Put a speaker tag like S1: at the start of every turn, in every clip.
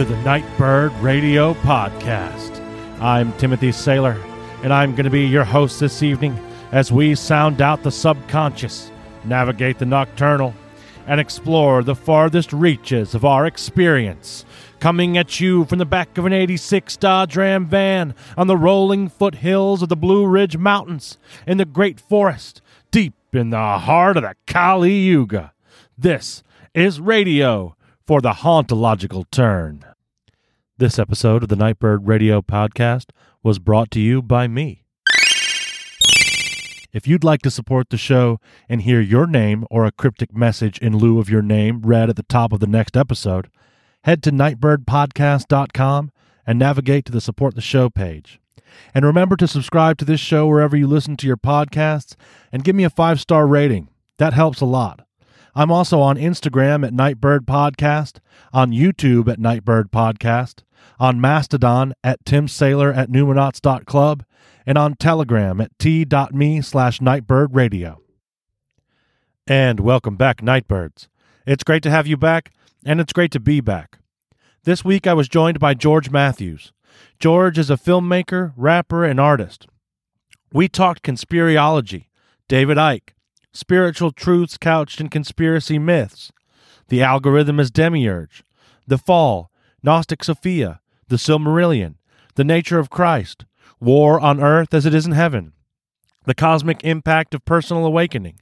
S1: To the Nightbird Radio Podcast. I'm Timothy Saylor, and I'm going to be your host this evening as we sound out the subconscious, navigate the nocturnal, and explore the farthest reaches of our experience. Coming at you from the back of an 86 Dodge Ram van on the rolling foothills of the Blue Ridge Mountains in the Great Forest, deep in the heart of the Kali Yuga. This is radio for the hauntological turn. This episode of the Nightbird Radio Podcast was brought to you by me. If you'd like to support the show and hear your name or a cryptic message in lieu of your name read at the top of the next episode, head to nightbirdpodcast.com and navigate to the support the show page. And remember to subscribe to this show wherever you listen to your podcasts and give me a five star rating. That helps a lot. I'm also on Instagram at Nightbird Podcast, on YouTube at Nightbird Podcast, on Mastodon at Tim Saylor at Numinauts.club, and on Telegram at t.me slash Nightbird Radio. And welcome back, Nightbirds. It's great to have you back, and it's great to be back. This week I was joined by George Matthews. George is a filmmaker, rapper, and artist. We talked conspiriology, David Icke, spiritual truths couched in conspiracy myths, the algorithm as demiurge, the fall, Gnostic Sophia, the Silmarillion, the nature of Christ, war on earth as it is in heaven, the cosmic impact of personal awakening,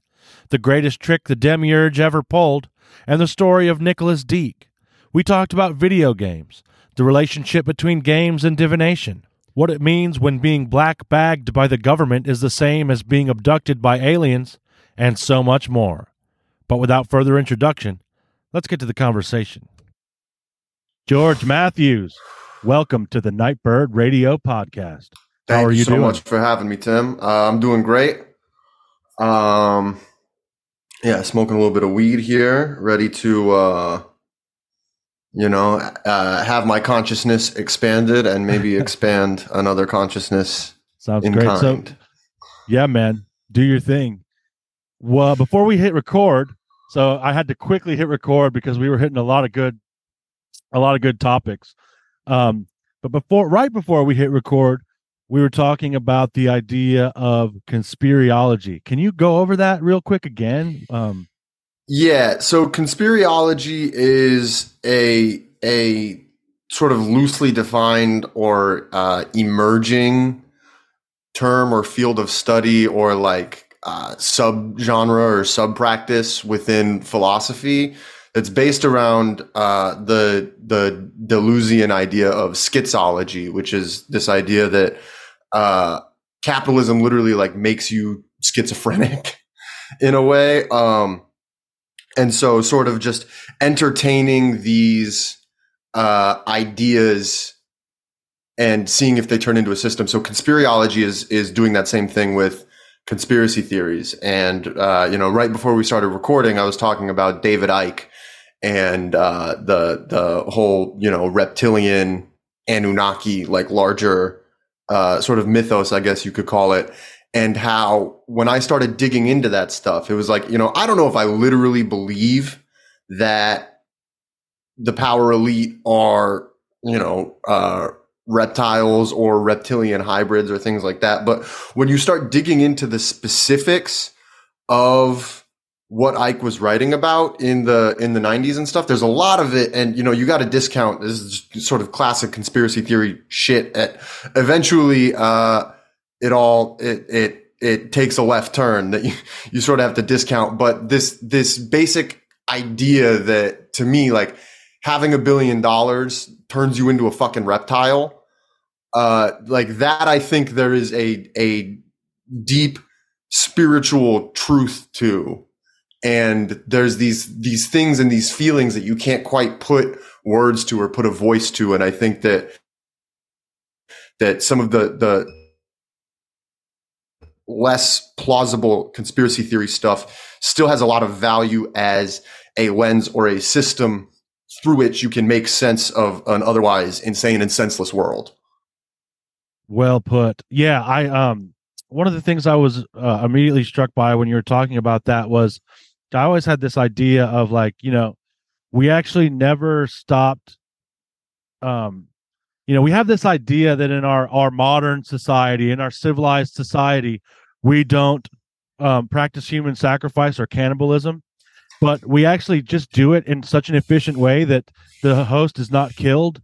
S1: the greatest trick the demiurge ever pulled, and the story of Nicholas Deak. We talked about video games, the relationship between games and divination, what it means when being black bagged by the government is the same as being abducted by aliens, and so much more. But without further introduction, let's get to the conversation. George Matthews, welcome to the Nightbird Radio Podcast.
S2: Thank
S1: How are you
S2: so
S1: doing?
S2: much for having me, Tim. Uh, I'm doing great. Um, yeah, smoking a little bit of weed here, ready to, uh, you know, uh, have my consciousness expanded and maybe expand another consciousness
S1: Sounds
S2: in
S1: great.
S2: kind.
S1: So, yeah, man, do your thing. Well, before we hit record, so I had to quickly hit record because we were hitting a lot of good, a lot of good topics. Um, but before, right before we hit record, we were talking about the idea of conspiriology. Can you go over that real quick again? Um,
S2: Yeah, so conspiriology is a a sort of loosely defined or uh, emerging term or field of study or like uh, subgenre or sub practice within philosophy that's based around uh, the the Deleuzian idea of schizology, which is this idea that uh, capitalism literally like makes you schizophrenic in a way. Um, and so sort of just entertaining these uh, ideas and seeing if they turn into a system. So conspiriology is is doing that same thing with conspiracy theories. And uh, you know, right before we started recording, I was talking about David Icke and uh, the the whole you know reptilian Anunnaki like larger uh, sort of mythos, I guess you could call it and how when I started digging into that stuff, it was like, you know, I don't know if I literally believe that the power elite are, you know, uh, reptiles or reptilian hybrids or things like that. But when you start digging into the specifics of what Icke was writing about in the in the 90s and stuff, there's a lot of it, and you know, you got to discount this is sort of classic conspiracy theory shit. At eventually, uh, it all it it it takes a left turn that you, you sort of have to discount. But this this basic idea that to me like having a billion dollars turns you into a fucking reptile uh like that i think there is a a deep spiritual truth to and there's these these things and these feelings that you can't quite put words to or put a voice to and i think that that some of the the less plausible conspiracy theory stuff still has a lot of value as a lens or a system through which you can make sense of an otherwise insane and senseless world.
S1: Well put. Yeah, I um one of the things I was uh, immediately struck by when you were talking about that was I always had this idea of like, you know, we actually never stopped um you know we have this idea that in our our modern society in our civilized society we don't um, practice human sacrifice or cannibalism but we actually just do it in such an efficient way that the host is not killed.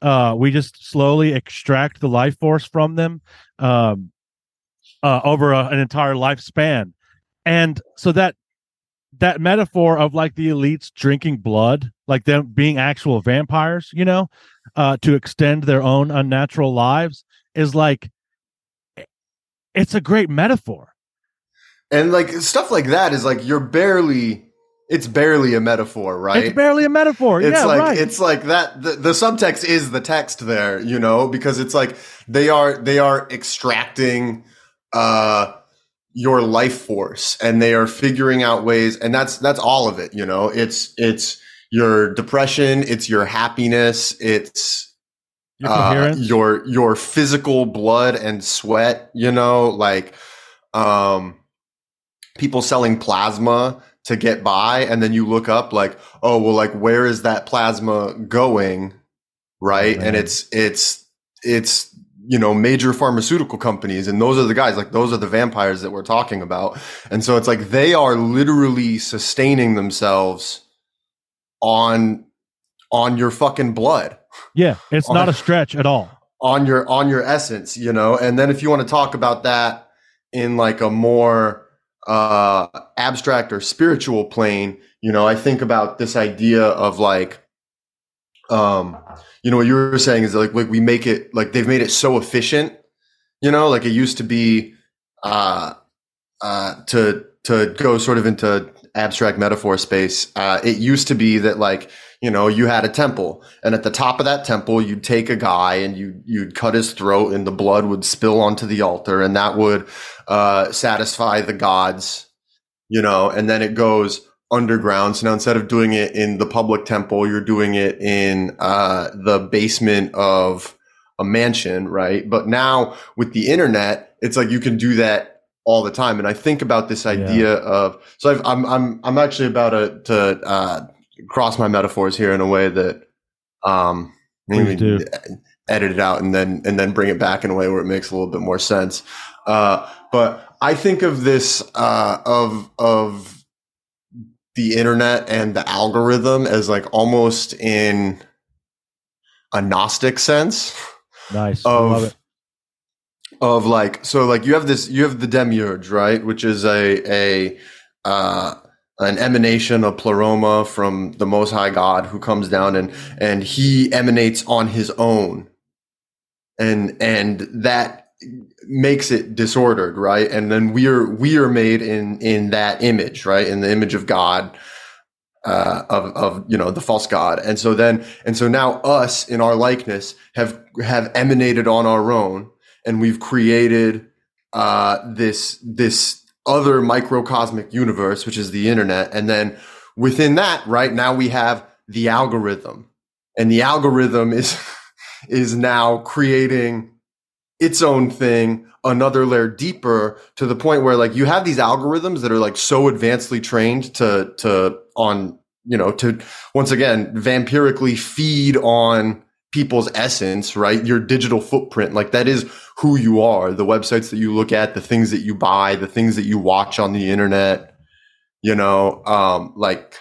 S1: Uh, we just slowly extract the life force from them um, uh, over a, an entire lifespan. And so that that metaphor of like the elites drinking blood, like them being actual vampires, you know, uh, to extend their own unnatural lives is like it's a great metaphor.
S2: And like stuff like that is like you're barely it's barely a metaphor, right?
S1: It's barely a metaphor.
S2: It's
S1: yeah,
S2: like
S1: right.
S2: it's like that the, the subtext is the text there, you know, because it's like they are they are extracting uh your life force and they are figuring out ways and that's that's all of it you know? It's it's your depression it's your happiness it's
S1: Your
S2: uh, your your physical blood and sweat you know? Like um people selling plasma to get by and then you look up like oh well like where is that plasma going? Right?
S1: Oh,
S2: and it's it's it's you know major pharmaceutical companies and those are the guys like those are the vampires that we're talking about. And so it's like they are literally sustaining themselves on on your fucking blood.
S1: Yeah, it's not a stretch at all.
S2: on your on your essence you know? And then if you want to talk about that in like a more uh abstract or spiritual plane you know i think about this idea of like um you know what you were saying is like like we make it like they've made it so efficient you know like it used to be uh uh to to go sort of into abstract metaphor space uh it used to be that like you know you had a temple and at the top of that temple you'd take a guy and you you'd cut his throat and the blood would spill onto the altar and that would uh satisfy the gods you know and then it goes underground. So now instead of doing it in the public temple you're doing it in uh the basement of a mansion right? But now with the internet it's like you can do that all the time. And i think about this idea of so I've, i'm i'm i'm actually about to to uh cross my metaphors here in a way that um maybe
S1: do.
S2: edit it out and then and then bring it back in a way where it makes a little bit more sense. Uh but i think of this uh of of the internet and the algorithm as like almost in a gnostic sense
S1: Nice. I love
S2: of
S1: it.
S2: of like so like you have this you have the demiurge right which is a a uh an emanation of pleroma from the most high god who comes down and and he emanates on his own and and that makes it disordered right? And then we are we are made in in that image right? In the image of god uh, of of you know the false god, and so then and so now us in our likeness have have emanated on our own, and we've created uh, this this other microcosmic universe, which is the internet, and then within that, right now we have the algorithm, and the algorithm is is now creating its own thing another layer deeper to the point where like you have these algorithms that are like so advancedly trained to to on you know to once again vampirically feed on people's essence right? Your digital footprint. Like that is who you are. The websites that you look at the things that you buy the things that you watch on the internet you know um like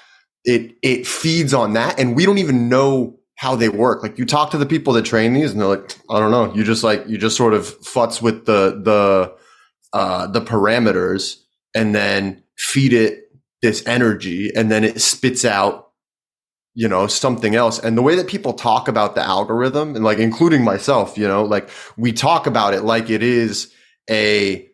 S2: it it feeds on that. And we don't even know how they work. Like you talk to the people that train these and they're like, I don't know. You just like, you just sort of futz with the, the, uh, the parameters and then feed it this energy and then it spits out, you know, something else. And the way that people talk about the algorithm and like, including myself, you know, like we talk about it like it is a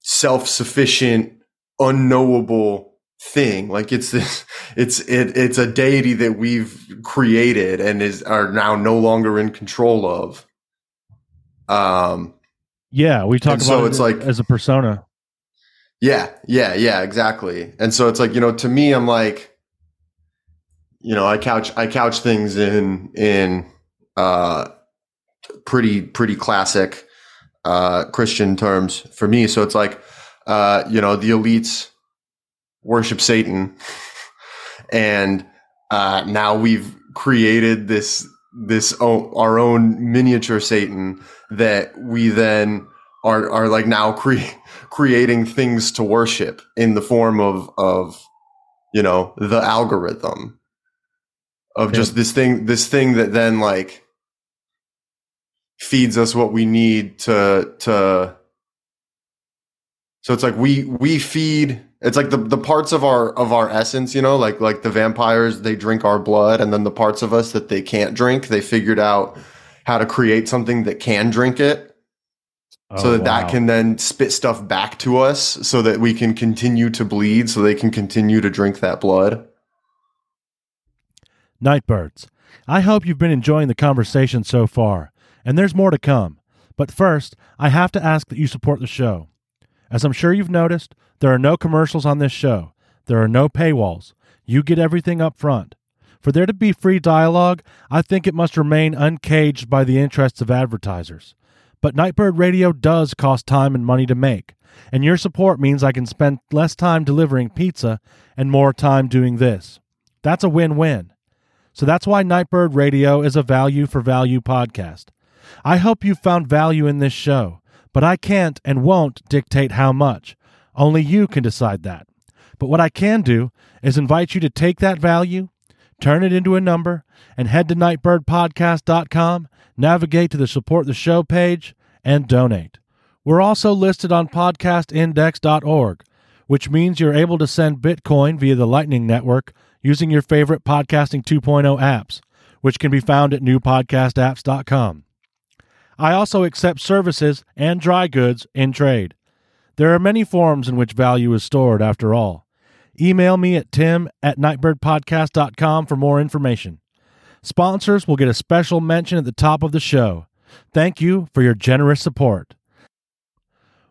S2: self-sufficient, unknowable thing. Like it's this it's it, it's a deity that we've created and is are now no longer in control of. Um
S1: Yeah, we talk about
S2: so
S1: it
S2: it's like-
S1: as a persona.
S2: yeah yeah yeah exactly. And so it's like you know to me i'm like you know i couch i couch things in in uh pretty pretty classic uh christian terms for me. So it's like uh you know the elites worship Satan. And uh, now we've created this this o- our own miniature Satan that we then are are like now cre- creating things to worship in the form of of you know the algorithm of just this thing this thing that then like feeds us what we need to to so it's like we we feed it's like the the parts of our of our essence you know like like the vampires they drink our blood and then the parts of us that they can't drink they figured out how to create something that can drink it so
S1: Oh,
S2: that that
S1: wow.
S2: can then spit stuff back to us so that we can continue to bleed so they can continue to drink that blood
S1: Nightbirds, I hope you've been enjoying the conversation so far, and there's more to come. But first, I have to ask that you support the show. As I'm sure you've noticed, there are no commercials on this show. There are no paywalls. You get everything up front. For there to be free dialogue, I think it must remain uncaged by the interests of advertisers. But Nightbird Radio does cost time and money to make, and your support means I can spend less time delivering pizza and more time doing this. That's a win win. So that's why Nightbird Radio is a value for value podcast. I hope you found value in this show, but I can't and won't dictate how much. Only you can decide that. But what I can do is invite you to take that value, turn it into a number, and head to nightbirdpodcast.com, navigate to the support the show page, and donate. We're also listed on podcastindex.org, which means you're able to send Bitcoin via the Lightning Network using your favorite Podcasting 2.0 apps, which can be found at newpodcastapps.com. I also accept services and dry goods in trade. There are many forms in which value is stored, after all. Email me at tim at nightbirdpodcast.com for more information. Sponsors will get a special mention at the top of the show. Thank you for your generous support.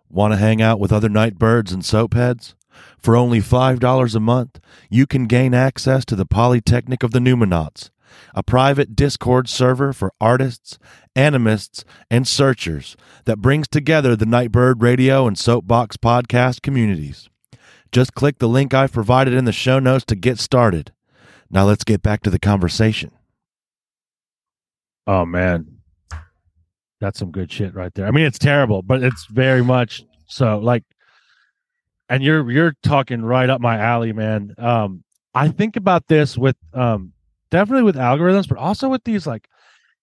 S1: Want to hang out with other nightbirds and soapheads? For only $5 a month, you can gain access to the Polytechnic of the Numinauts, a private Discord server for artists, animists, and searchers that brings together the Nightbird Radio and Soapbox podcast communities. Just click the link I've provided in the show notes to get started. Now let's get back to the conversation. Oh man. That's some good shit right there. I mean it's terrible, but it's very much so like and you're you're talking right up my alley, man. Um I think about this with um definitely with algorithms, but also with these like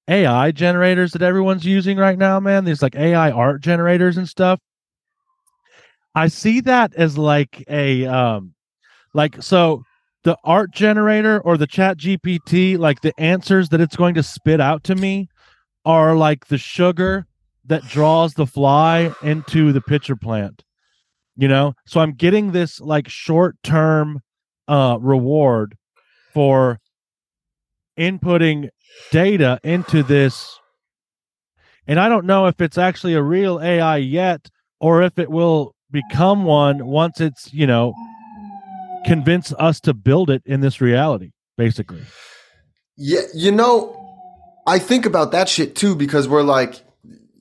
S1: AI generators that everyone's using right now, man. These like AI art generators and stuff. I see that as like a um like so the art generator or the chat GPT, like the answers that it's going to spit out to me are like the sugar that draws the fly into the pitcher plant. You know? So I'm getting this like short term uh reward for inputting data into this and I don't know if it's actually a real AI yet or if it will become one once it's, you know, convince us to build it in this reality, basically.
S2: Yeah, you know, I think about that shit too because we're like,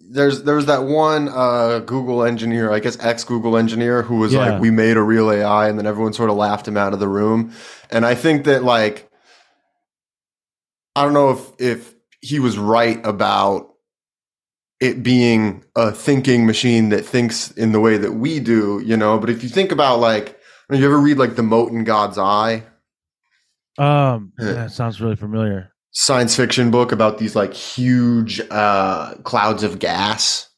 S2: there's there was that one uh, Google engineer, I guess ex Google engineer, who was
S1: Yeah.
S2: like, we made a real AI, and then everyone sort of laughed him out of the room. And I think that like, I don't know if if he was right about it being a thinking machine that thinks in the way that we do, you know. But if you think about like, I mean, you ever read like the Mote in God's Eye?
S1: Um,
S2: Yeah.
S1: that sounds really familiar.
S2: science fiction book about these like huge uh, clouds of gas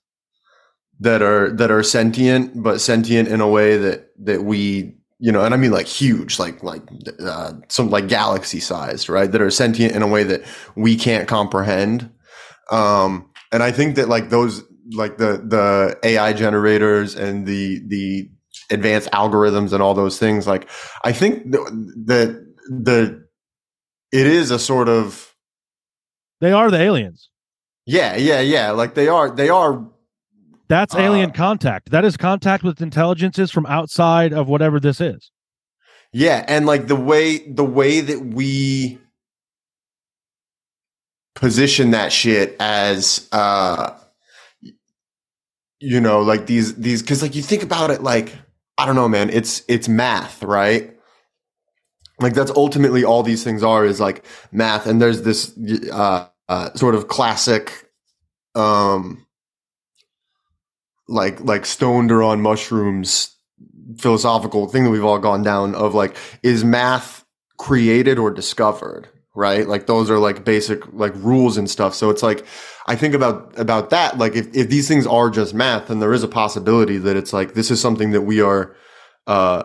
S2: that are that are sentient, but sentient in a way that that we you know, and I mean like huge, like like uh, some like galaxy sized, right? That are sentient in a way that we can't comprehend. Um, and I think that like those like the the AI generators and the the advanced algorithms and all those things, like I think th- that the it is a sort of
S1: They are the aliens.
S2: yeah, yeah, yeah. Like they are, they are.
S1: That's
S2: Uh,
S1: alien contact. That is contact with intelligences from outside of whatever this is.
S2: Yeah, and like the way the way that we position that shit as, uh you know, like these these because like you think about it, like I don't know, man. It's it's math, right? like that's ultimately all these things are is like math and there's this uh, uh, sort of classic um like like stoned or on mushrooms philosophical thing that we've all gone down of like is math created or discovered right? Like those are like basic like rules and stuff. So it's like i think about about that like if, if these things are just math then there is a possibility that it's like this is something that we are uh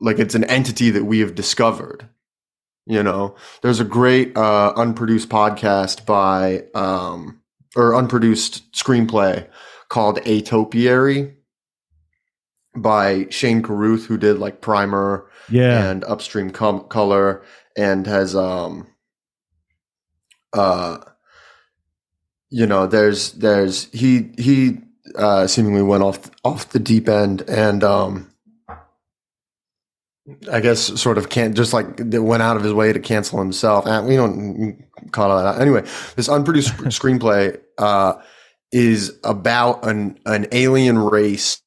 S2: like it's an entity that we have discovered you know? There's a great uh unproduced podcast by um or unproduced screenplay called A Topiary by shane carruth who did like primer
S1: Yeah.
S2: and upstream com- color and has um uh you know there's there's he he uh seemingly went off off the deep end and um I guess sort of can't just like went out of his way to cancel himself. And we don't call that out. Anyway, this unproduced screenplay uh, is about an an alien race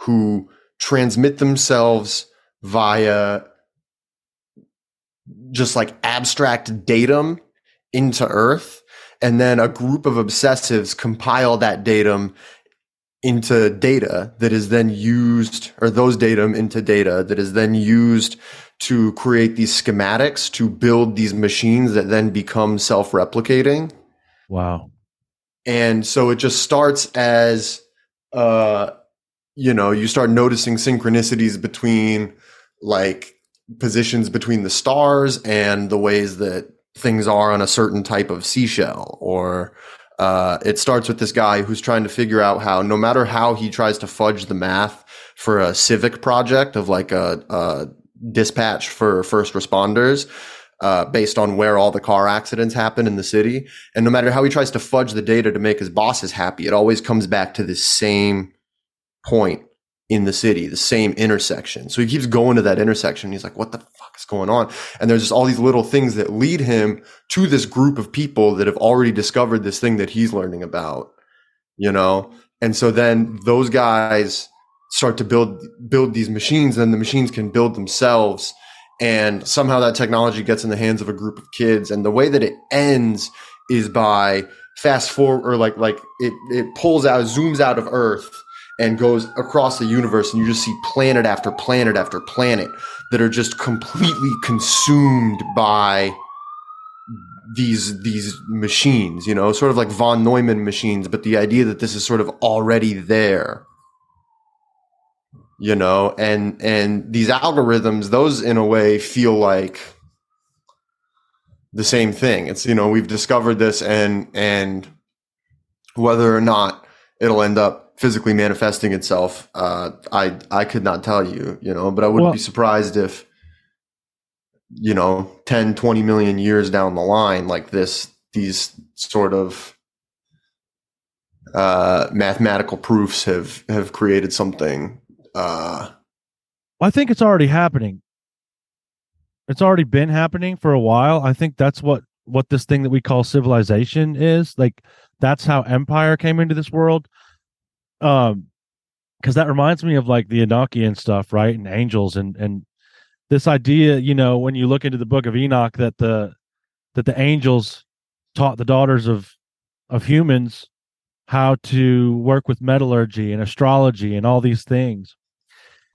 S2: who transmit themselves via just like abstract datum into Earth, and then a group of obsessives compile that datum into data that is then used, or those datum into data that is then used to create these schematics to build these machines that then become self-replicating.
S1: Wow.
S2: And so it just starts as, uh, you know, you start noticing synchronicities between like positions between the stars and the ways that things are on a certain type of seashell. Or uh, it starts with this guy who's trying to figure out how no matter how he tries to fudge the math for a civic project of like a, a dispatch for first responders uh, based on where all the car accidents happen in the city and no matter how he tries to fudge the data to make his bosses happy it always comes back to the same point in the city, the same intersection. So he keeps going to that intersection. He's like, what the fuck is going on? And there's just all these little things that lead him to this group of people that have already discovered this thing that he's learning about, you know? And so then those guys start to build, build these machines and the machines can build themselves. And somehow that technology gets in the hands of a group of kids. And the way that it ends is by fast forward or like, like it, it pulls out, zooms out of earth and goes across the universe. And you just see planet after planet after planet that are just completely consumed by these these machines you know sort of like von neumann machines. But the idea that this is sort of already there you know and and these algorithms those in a way feel like the same thing. It's you know we've discovered this and and whether or not it'll end up physically manifesting itself uh, i i could not tell you you know but i wouldn't
S1: Well-
S2: be surprised if you know 10 20 million years down the line like this these sort of uh, mathematical proofs have have created something uh,
S1: I think it's already happening. It's already been happening for a while. I think that's what what this thing that we call civilization is. Like that's how empire came into this world. Um because that reminds me of like the Enochian stuff, right? And angels and and this idea, you know, when you look into the book of Enoch that the that the angels taught the daughters of of humans how to work with metallurgy and astrology and all these things.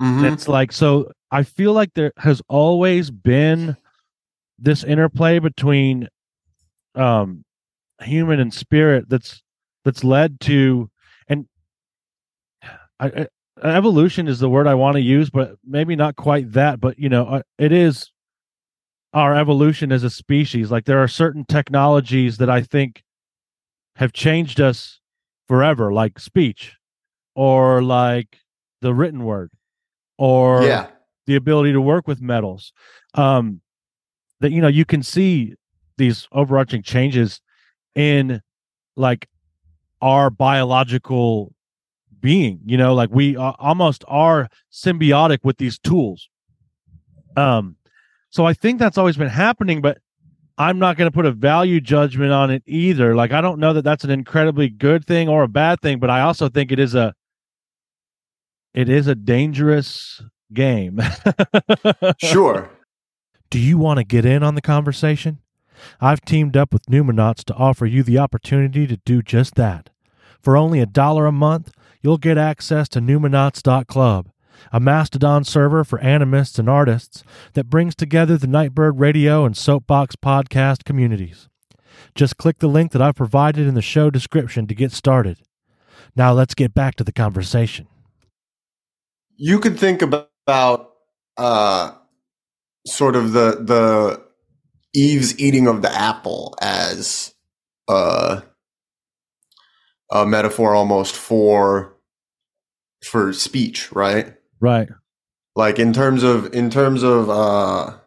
S2: Mhm.
S1: It's like so I feel like there has always been this interplay between um human and spirit that's that's led to and I, I evolution is the word I want to use but maybe not quite that but you know uh, it is our evolution as a species like there are certain technologies that I think have changed us forever like speech or like the written word or
S2: yeah.
S1: the ability to work with metals. Um that you know you can see these overarching changes in like our biological being you know like we uh, almost are symbiotic with these tools. Um so i think that's always been happening but i'm not going to put a value judgment on it either. Like i don't know that that's an incredibly good thing or a bad thing but i also think it is a it is a dangerous game
S2: sure
S1: Do you want to get in on the conversation? I've teamed up with Numinauts to offer you the opportunity to do just that. For only a dollar a month, you'll get access to Numinauts.club, a mastodon server for animists and artists that brings together the Nightbird Radio and Soapbox podcast communities. Just click the link that I've provided in the show description to get started. Now let's get back to the conversation.
S2: You could think about uh, sort of the the Eve's eating of the apple as uh, a metaphor almost for for speech, right?
S1: Right.
S2: Like in terms of in terms of uh,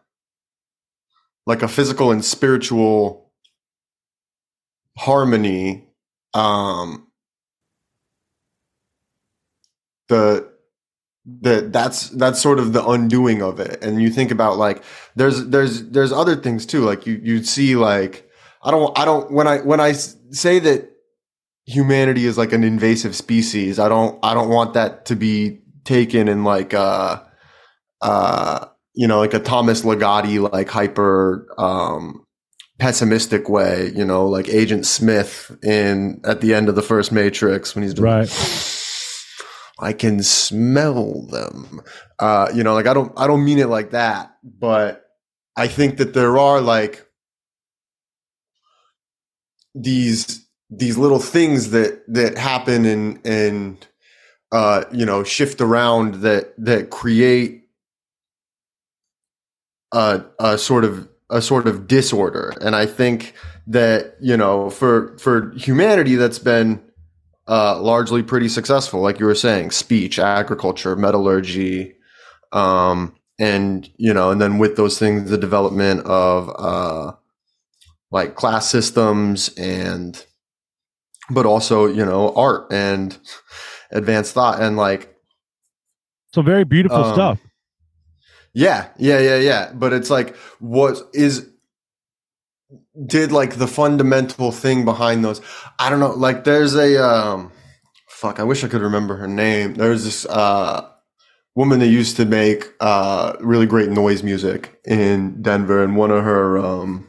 S2: like a physical and spiritual harmony. Um, the that that's that's sort of the undoing of it and you think about like there's there's there's other things too like you you'd see like i don't i don't when i when i say that humanity is like an invasive species i don't i don't want that to be taken in like uh uh you know like a thomas ligotti like hyper um pessimistic way you know like agent smith in at the end of the first matrix when he's doing
S1: Right.
S2: I can smell them. Uh, you know, like I don't I don't mean it like that, but I think that there are like these these little things that that happen and and uh, you know shift around that that create a a sort of a sort of disorder, and I think that you know for for humanity that's been uh, largely pretty successful, like you were saying, speech, agriculture, metallurgy, um, and you know, and then with those things, the development of uh, like class systems and, but also you know, art and advanced thought and like
S1: So very beautiful
S2: Um,
S1: stuff.
S2: yeah, yeah, yeah, yeah. But it's like, what is did like the fundamental thing behind those? I don't know. Like, there's a um, fuck. I wish I could remember her name. There's this uh woman that used to make uh really great noise music in Denver, and one of her um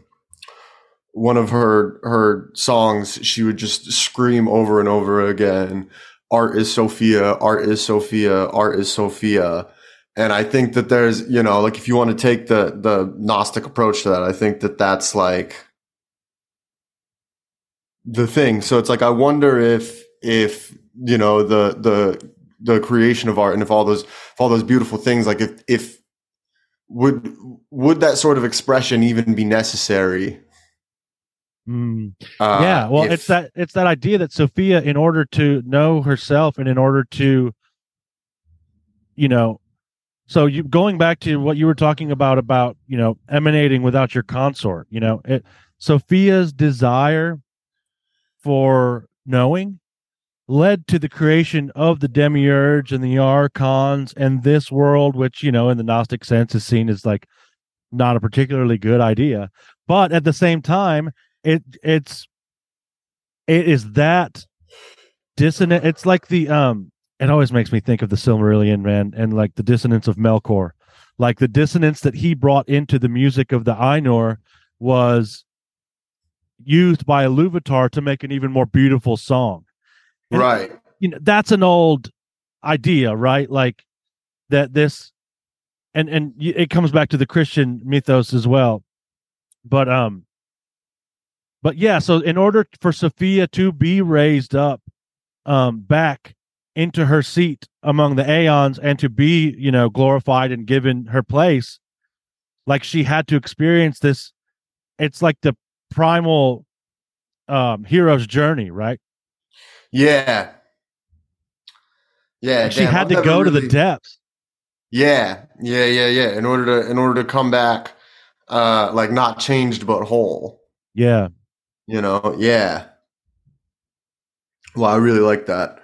S2: one of her her songs she would just scream over and over again art is sophia art is sophia art is sophia and i think that there's you know like if you want to take the the gnostic approach to that i think that that's like the thing so it's like i wonder if if you know the the the creation of art and if all those if all those beautiful things like if if would would that sort of expression even be necessary
S1: Mm.
S2: uh,
S1: yeah, well,
S2: if-
S1: it's that it's that idea that Sophia, in order to know herself and in order to, you know, so you going back to what you were talking about about you know emanating without your consort, you know, it Sophia's desire for knowing led to the creation of the demiurge and the archons and this world, which you know, in the Gnostic sense, is seen as like not a particularly good idea, but at the same time it it's it is that dissonant it's like the um it always makes me think of the silmarillion man and like the dissonance of melkor. Like the dissonance that he brought into the music of the ainur was used by a Iluvatar to make an even more beautiful song. And,
S2: right.
S1: you know that's an old idea right? Like that this and and it comes back to the christian mythos as well. But um but yeah so in order for sophia to be raised up um back into her seat among the aeons and to be you know glorified and given her place like she had to experience this it's like the primal um hero's journey right
S2: Yeah. Yeah.
S1: Like she had
S2: I've
S1: to go to the depths
S2: Yeah. Yeah. Yeah. Yeah. In order to, in order to come back, uh, like not changed but whole.
S1: yeah
S2: You know. Yeah. Well, I really like that.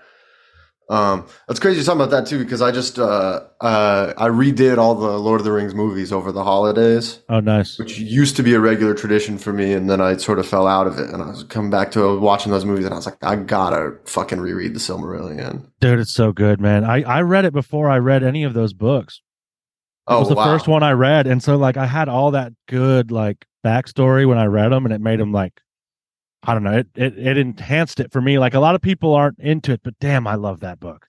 S2: Um, that's crazy talking about that too, because I just uh, uh, I redid all the Lord of the Rings movies over the holidays,
S1: oh nice
S2: which used to be a regular tradition for me, and then I sort of fell out of it, and I was coming back to watching those movies, and I was like, I gotta fucking reread the Silmarillion.
S1: Dude, it's so good, man. I I read it before I read any of those books.
S2: Oh,
S1: was the
S2: wow.
S1: first one I read, and so like I had all that good like backstory when I read them, and it made them like I don't know, it it it enhanced it for me. Like a lot of people aren't into it, but damn, I love that book.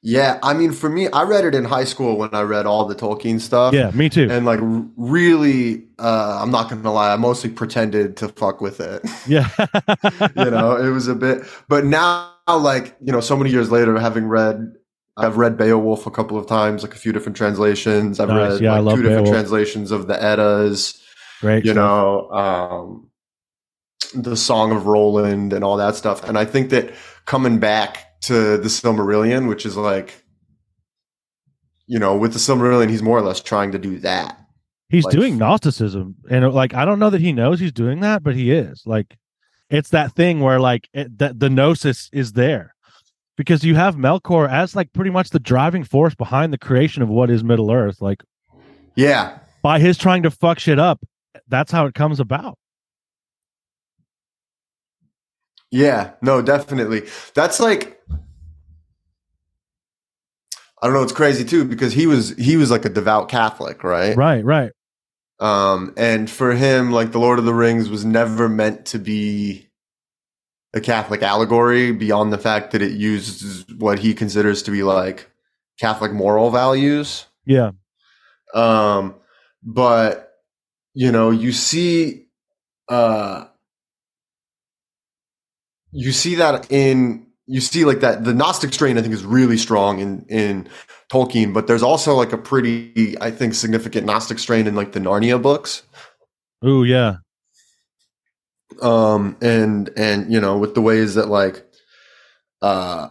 S2: Yeah, I mean, for me, I read it in high school when I read all the Tolkien stuff.
S1: Yeah, me too.
S2: and like really, uh, I'm not gonna lie, I mostly pretended to fuck with it.
S1: Yeah,
S2: you know, it was a bit, but now, like you know, so many years later, having read, I've read Beowulf a couple of times, like a few different translations. I've
S1: Nice.
S2: read
S1: Yeah,
S2: like two different translations of the Eddas.
S1: great.
S2: you know, um, the Song of Roland and all that stuff. And I think that coming back to the Silmarillion, which is like, you know, with the Silmarillion, he's more or less trying to do that.
S1: he's
S2: like-
S1: doing Gnosticism, and like I don't know that he knows he's doing that, but he is. Like, it's that thing where like it, that the gnosis is there because you have Melkor as like pretty much the driving force behind the creation of what is Middle Earth. Like
S2: Yeah.
S1: by his trying to fuck shit up, that's how it comes about.
S2: Yeah. No, definitely. That's like, I don't know. It's crazy too because he was he was like a devout Catholic, right?
S1: Right, right.
S2: Um, and for him, like the Lord of the Rings was never meant to be a Catholic allegory beyond the fact that it uses what he considers to be like Catholic moral values.
S1: Yeah,
S2: Um, but you know, you see, uh, you see that in you see like that the Gnostic strain I think is really strong in in Tolkien, but there's also like a pretty I think significant Gnostic strain in like the Narnia books.
S1: ooh, yeah,
S2: um and and you know with the ways that like uh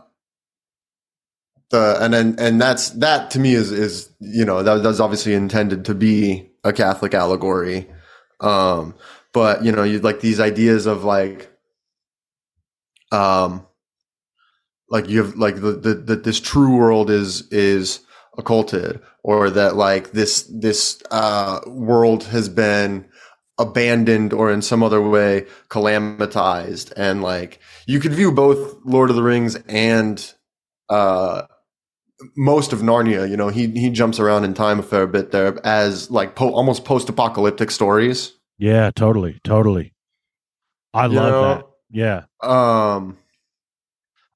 S2: the and then and that's that to me is is you know that that's obviously intended to be a catholic allegory um but you know you like these ideas of like um like you have like the the that this true world is is occulted or that like this this uh world has been abandoned or in some other way calamitized and like you could view both lord of the rings and uh most of narnia you know he he jumps around in time a fair bit there as like po- almost post-apocalyptic stories
S1: yeah, totally, totally. I
S2: You
S1: love
S2: know?
S1: that. Yeah,
S2: um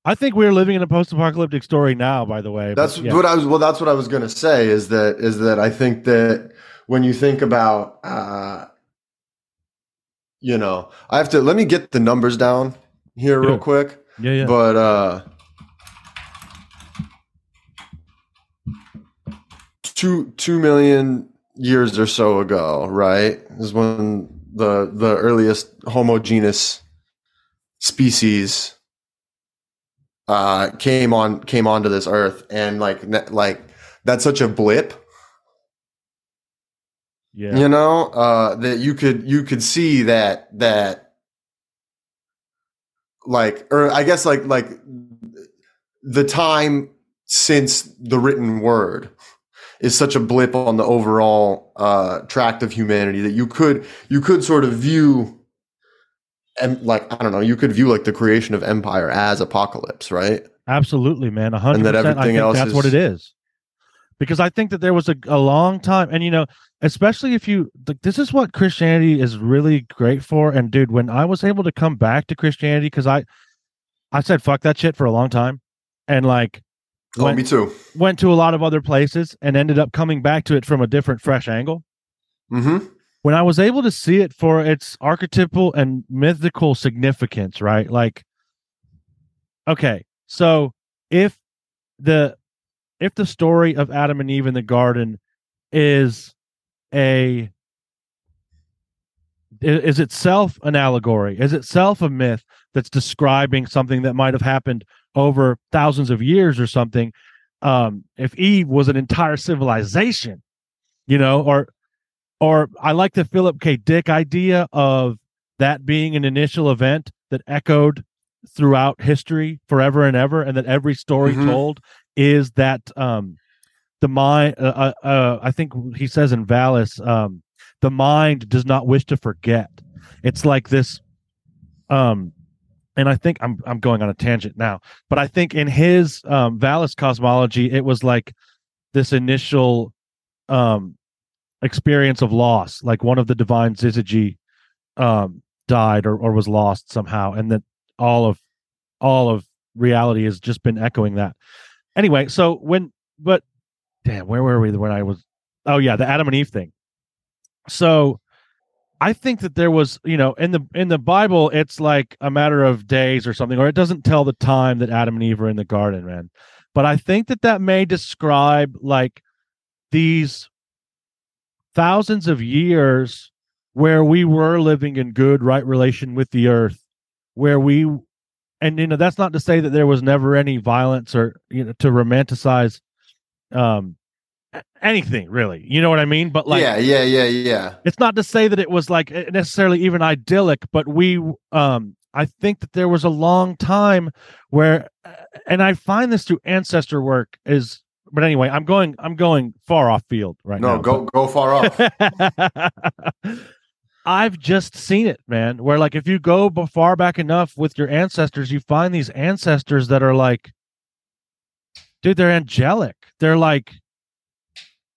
S1: I think we're living in a post-apocalyptic story now. By the way,
S2: that's
S1: yeah.
S2: what i was well that's what i was gonna say is that is that i think that when you think about uh you know i have to let me get the numbers down here real
S1: Yeah.
S2: quick
S1: yeah, yeah.
S2: But uh two two million years or so ago, right? Is when the the earliest homogeneous species uh came on came onto this earth and like like that's such a blip.
S1: Yeah,
S2: you know uh that you could you could see that that like or i guess like like the time since the written word is such a blip on the overall uh tract of humanity that you could you could sort of view and like i don't know you could view like the creation of empire as apocalypse right
S1: Absolutely, man. A hundred
S2: And that everything
S1: think
S2: else
S1: that's what it is. Because I think that there was a, a long time, and you know, especially if you like, this is what Christianity is really great for. And dude, when I was able to come back to Christianity, because I, I said fuck that shit for a long time, and like
S2: oh
S1: When-
S2: me too
S1: went to a lot of other places, and ended up coming back to it from a different, fresh angle.
S2: mm-hmm
S1: when I was able to see it for its archetypal and mythical significance, right? Like, okay, so if the if the story of Adam and Eve in the garden is a is itself an allegory, is itself a myth that's describing something that might have happened over thousands of years or something. Um, if Eve was an entire civilization, you know, or or I like the Philip K. Dick idea of that being an initial event that echoed throughout history forever and ever, and that every story
S2: Mhm.
S1: told is that um, the mind. Uh, uh, uh, I think he says in Valis, um, the mind does not wish to forget. It's like this. Um, and I think I'm I'm going on a tangent now, but I think in his um, Valis cosmology, it was like this initial um experience of loss, like one of the divine Syzygy um died or, or was lost somehow, and that all of all of reality has just been echoing that. Anyway, so when but damn, where were we when I was oh yeah, the Adam and Eve thing. So I think that there was, you know, in the in the Bible, it's like a matter of days or something, or it doesn't tell the time that Adam and Eve were in the garden, man. But I think that that may describe like these thousands of years where we were living in good, right relation with the earth, where we, and you know, that's not to say that there was never any violence or you know to romanticize, um, anything really. You know what I mean? But like,
S2: yeah, yeah, yeah, yeah.
S1: it's not to say that it was like necessarily even idyllic but we um i think that there was a long time where and i find this through ancestor work is but anyway i'm going i'm going far off field right
S2: No,
S1: now No,
S2: go go far off.
S1: i've just seen it man where like if you go far back enough with your ancestors you find these ancestors that are like dude they're angelic they're like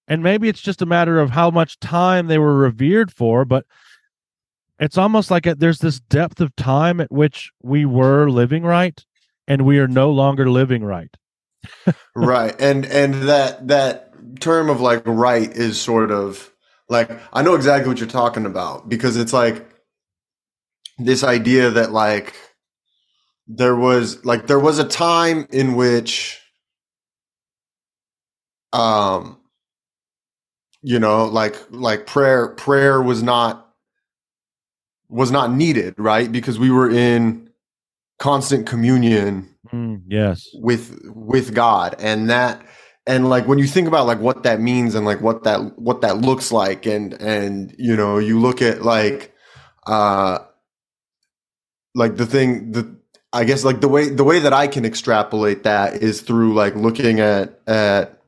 S1: and maybe it's just a matter of how much time they were revered for but it's almost like it, there's this depth of time at which we were living right and we are no longer living right
S2: right. And and that that term of like right is sort of like i know exactly what you're talking about because it's like this idea that like there was like there was a time in which um you know like like prayer prayer was not was not needed right? Because we were in constant communion
S1: Mm, yes.
S2: with with God. And that and like when you think about like what that means and like what that what that looks like and and you know you look at like uh like the thing the I guess like the way the way that I can extrapolate that is through like looking at at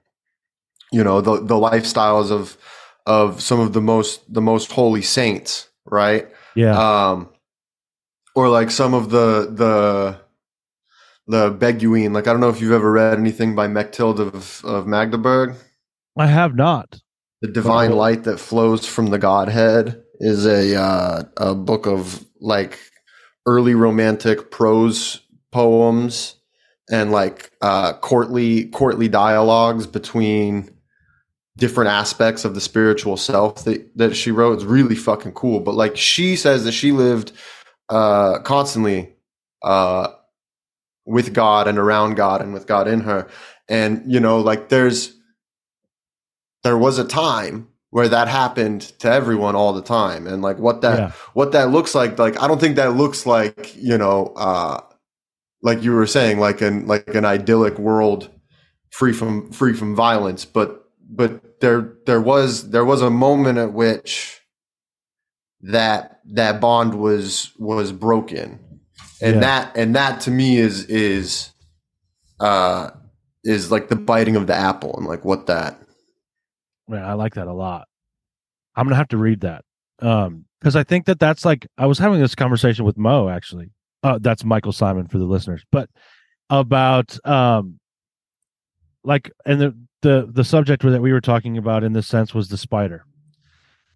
S2: you know the the lifestyles of of some of the most the most holy saints right?
S1: Yeah.
S2: Um or like some of the the the Beguine. Like I don't know if you've ever read anything by Mechtild of of Magdeburg.
S1: i have not
S2: The Divine
S1: Oh.
S2: Light that flows from the Godhead is a uh, a book of like early romantic prose poems and like uh, courtly courtly dialogues between different aspects of the spiritual self that, that she wrote. It's really fucking cool. But like she says that she lived uh, constantly uh, with God and around God and with God in her. And you know, like there's there was a time where that happened to everyone all the time. And like what that
S1: yeah.
S2: what that looks like like i don't think that looks like you know uh like you were saying like an like an idyllic world free from free from violence. But but there there was there was a moment at which that that bond was was broken and
S1: Yeah.
S2: that and that to me is is uh is like the biting of the apple and like what that
S1: Man, I like that a lot. I'm gonna have to read that um because I think that that's like I was having this conversation with Mo actually. Uh, that's Michael Simon for the listeners, but about um like and the the the subject that we were talking about in this sense was the spider.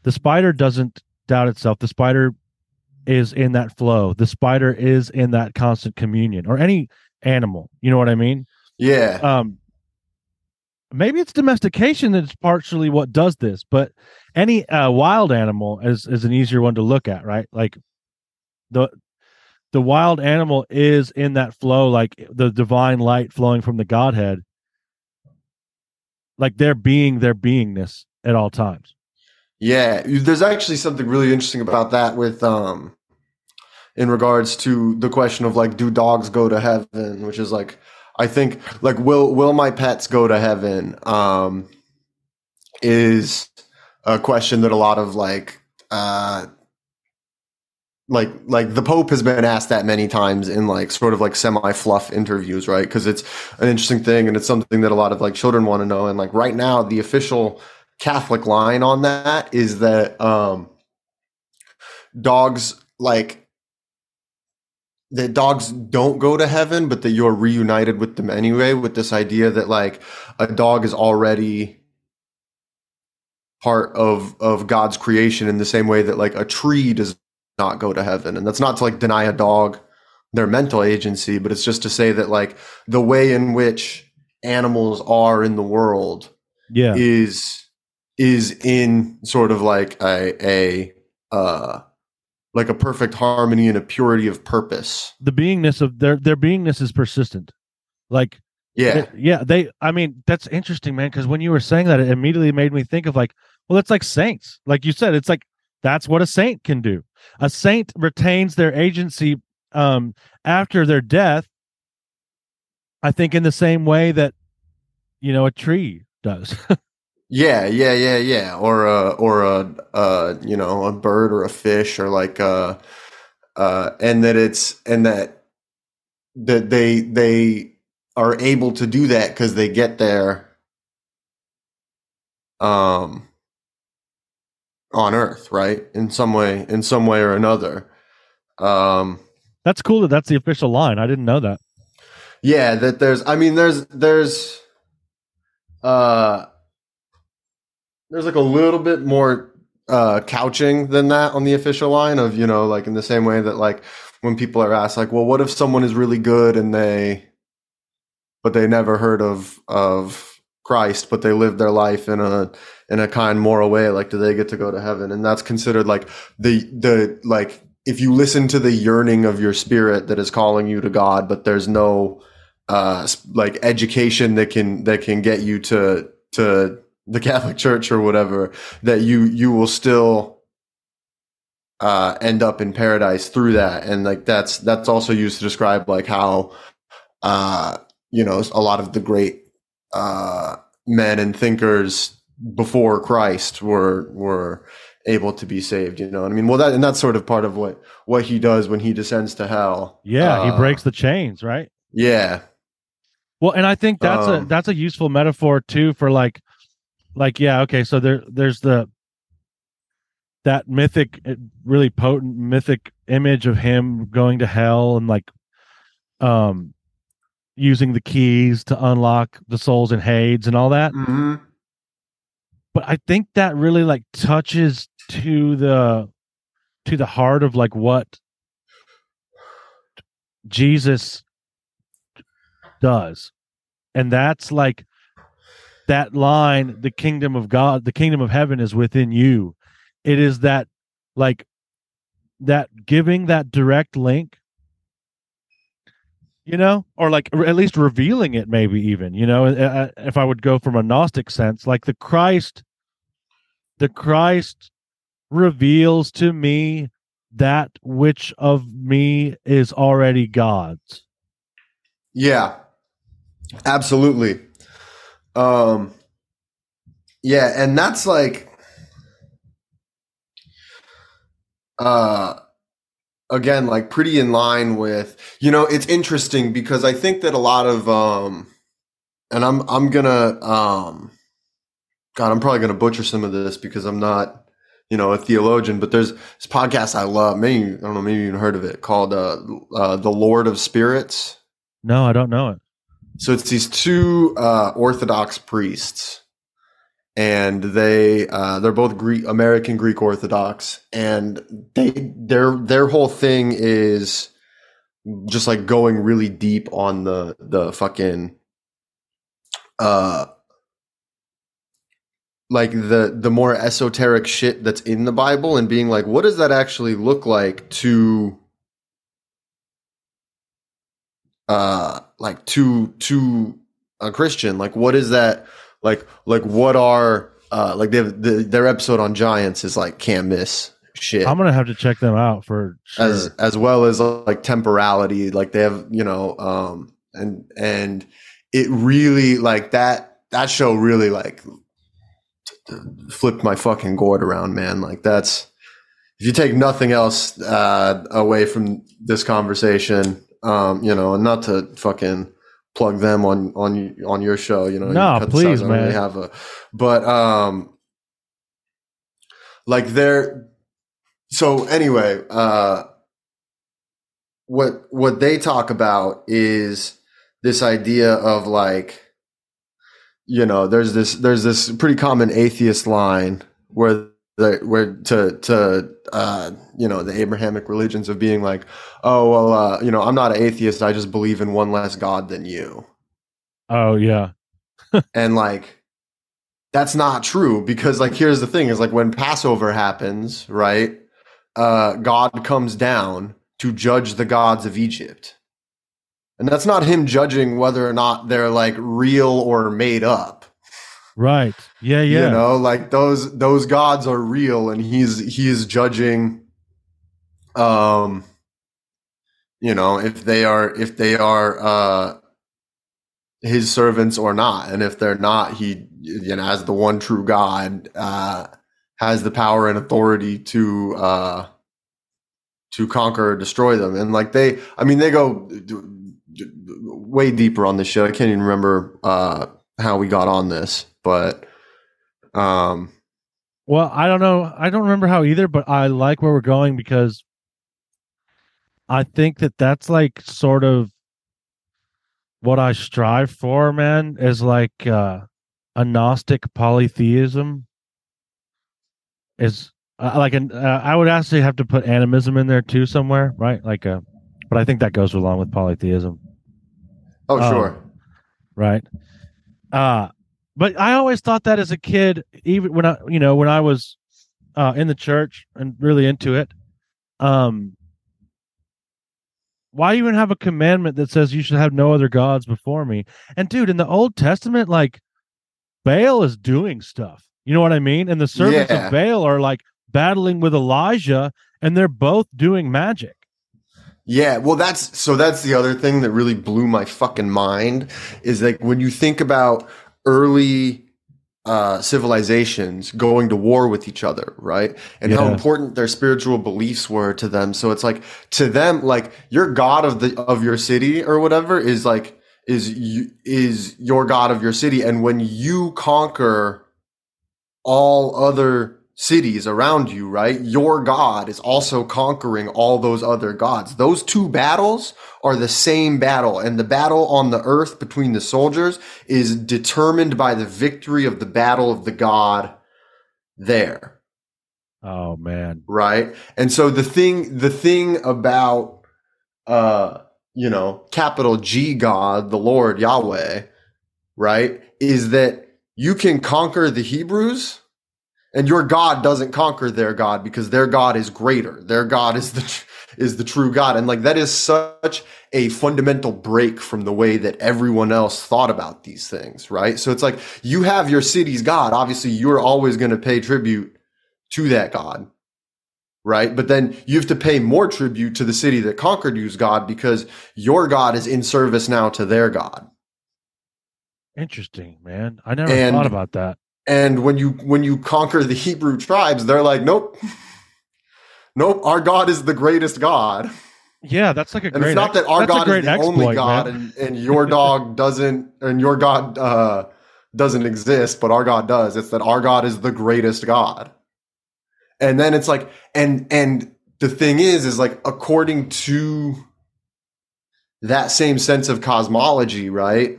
S1: The spider doesn't doubt itself. The spider is in that flow. The spider is in that constant communion, or any animal. You know what I mean?
S2: yeah
S1: um maybe it's domestication that's partially what does this but any uh, wild animal is is an easier one to look at right like the the wild animal is in that flow like the divine light flowing from the godhead like they're being their beingness at all times
S2: Yeah, there's actually something really interesting about that with um in regards to the question of like do dogs go to heaven, which is like I think like will will my pets go to heaven? Um is a question that a lot of like uh like like the pope has been asked that many times in like sort of like semi fluff interviews right? Because it's an interesting thing and it's something that a lot of like children want to know and like right now the official catholic line on that is that um dogs like that dogs don't go to heaven but that you're reunited with them anyway with this idea that like a dog is already part of of God's creation in the same way that like a tree does not go to heaven. And that's not to like deny a dog their mental agency, but it's just to say that like the way in which animals are in the world
S1: Yeah.
S2: is is in sort of like a a uh like a perfect harmony and a purity of purpose.
S1: the beingness of their their beingness is persistent. Like
S2: Yeah.
S1: It- yeah, they. I mean, that's interesting, man. Because when you were saying that, it immediately made me think of like, well, it's like saints. Like you said, it's like that's what a saint can do. A saint retains their agency um, after their death. I think in the same way that you know a tree does.
S2: Yeah, yeah, yeah, yeah. Or a or a uh you know, a bird or a fish or like uh uh and that it's and that that they they are able to do that cuz they get there um on earth, right? In some way in some way or another. Um
S1: that's cool that that's the official line. I didn't know that.
S2: yeah, that there's I mean there's there's uh there's like a little bit more uh couching than that on the official line of, you know, like in the same way that like when people are asked like, well, what if someone is really good and they but they never heard of of Christ, but they lived their life in a in a kind moral way, like do they get to go to heaven? And that's considered like the the like if you listen to the yearning of your spirit that is calling you to God, but there's no uh like education that can that can get you to to the Catholic Church or whatever, that you you will still uh end up in paradise through that. And like that's that's also used to describe like how uh you know a lot of the great uh men and thinkers before Christ were were able to be saved you know i mean well that and that's sort of part of what what he does when he descends to hell
S1: Yeah, he
S2: Uh,
S1: breaks the chains, right?
S2: yeah
S1: Well, and I think that's a
S2: Um,
S1: that's a useful metaphor too for like like yeah, okay, so there there's the that mythic uh, really potent mythic image of him going to hell and like um using the keys to unlock the souls in Hades and all that.
S2: hmm
S1: But I think that really like touches to the to the heart of like what Jesus does. And that's like that line, the kingdom of God, the kingdom of heaven is within you. It is that like that giving that direct link you know or like at least revealing it maybe even you know if i would go from a gnostic sense like the christ the christ reveals to me that which of me is already god's
S2: Yeah, absolutely. Um, yeah, and that's like, uh, again, like pretty in line with, you know, it's interesting because I think that a lot of, um, and I'm, I'm gonna, um, God, I'm probably gonna butcher some of this because I'm not, you know, a theologian, but there's this podcast I love. Maybe, I don't know, maybe you've heard of it called, uh, uh, The Lord of Spirits.
S1: no i don't know it
S2: So it's these two uh, Orthodox priests, and they uh, they're both Greek American Greek Orthodox, and they their their whole thing is just like going really deep on the the fucking uh like the the more esoteric shit that's in the Bible and being like, what does that actually look like to uh like to to a Christian? Like what is that like like what are uh like they have the, their episode on giants is like can't miss shit
S1: i'm gonna have to check them out for sure.
S2: as as well as like temporality like they have you know um and and it really like that that show really like flipped my fucking gourd around man like that's if you take nothing else uh away from this conversation um you know and not to fucking plug them on on on your show you know you
S1: No,
S2: out,
S1: please,
S2: don't really have a but um like they're so anyway uh what what they talk about is this idea of like you know there's this there's this pretty common atheist line where the where to to uh, you know the Abrahamic religions of being like, oh well, uh, you know, I'm not an atheist. I just believe in one less God than you.
S1: Oh yeah,
S2: and like that's not true because like here's the thing is like when Passover happens, right? Uh, God comes down to judge the gods of Egypt. And that's not him judging whether or not they're like real or made up.
S1: Right. Yeah, yeah.
S2: You know, like those those gods are real and he's he's judging um you know, if they are if they are uh his servants or not. And if they're not, he you know as the one true God uh has the power and authority to uh to conquer or destroy them. And like they I mean they go way deeper on this show. I can't even remember uh how we got on this but um
S1: well i don't know i don't remember how either but i like where we're going because i think that that's like sort of what i strive for man is like uh a gnostic polytheism. Is uh, like an uh, i would actually have to put animism in there too somewhere right? Like a uh, but i think that goes along with polytheism.
S2: Oh sure. Um,
S1: right? Uh but I always thought that as a kid, even when I, you know, when I was uh, in the church and really into it, um, why even have a commandment that says you should have no other gods before me? And dude, in the Old Testament, like Baal is doing stuff. You know what I mean? And the servants yeah. of Baal are like battling with Elijah, and they're both doing magic.
S2: Yeah, well, that's so. That's the other thing that really blew my fucking mind is like when you think about early uh, civilizations going to war with each other, right? And yeah. how important their spiritual beliefs were to them. So it's like to them, like your god of the of your city or whatever is like is is your god of your city, and when you conquer all other cities around you, right? Your God is also conquering all those other gods. Those two battles are the same battle. And the battle on the earth between the soldiers is determined by the victory of the battle of the God there.
S1: Oh man.
S2: Right? And so the thing the thing about uh you know, capital G God, the Lord Yahweh, right? Is that you can conquer the Hebrews and your God doesn't conquer their God because their God is greater. Their God is the is the true God. And like that is such a fundamental break from the way that everyone else thought about these things, right? So it's like you have your city's God. Obviously, you're always going to pay tribute to that God. Right. But then you have to pay more tribute to the city that conquered you's God because your God is in service now to their God.
S1: Interesting, man. I never and, thought about that.
S2: And when you when you conquer the Hebrew tribes, they're like, nope, nope, our God is the greatest God.
S1: Yeah, that's like a
S2: and
S1: great.
S2: It's not that our God is the exploit, only God, and, and your dog doesn't, and your God uh, doesn't exist, but our God does. It's that our God is the greatest God. And then it's like, and and the thing is, is like according to that same sense of cosmology, right?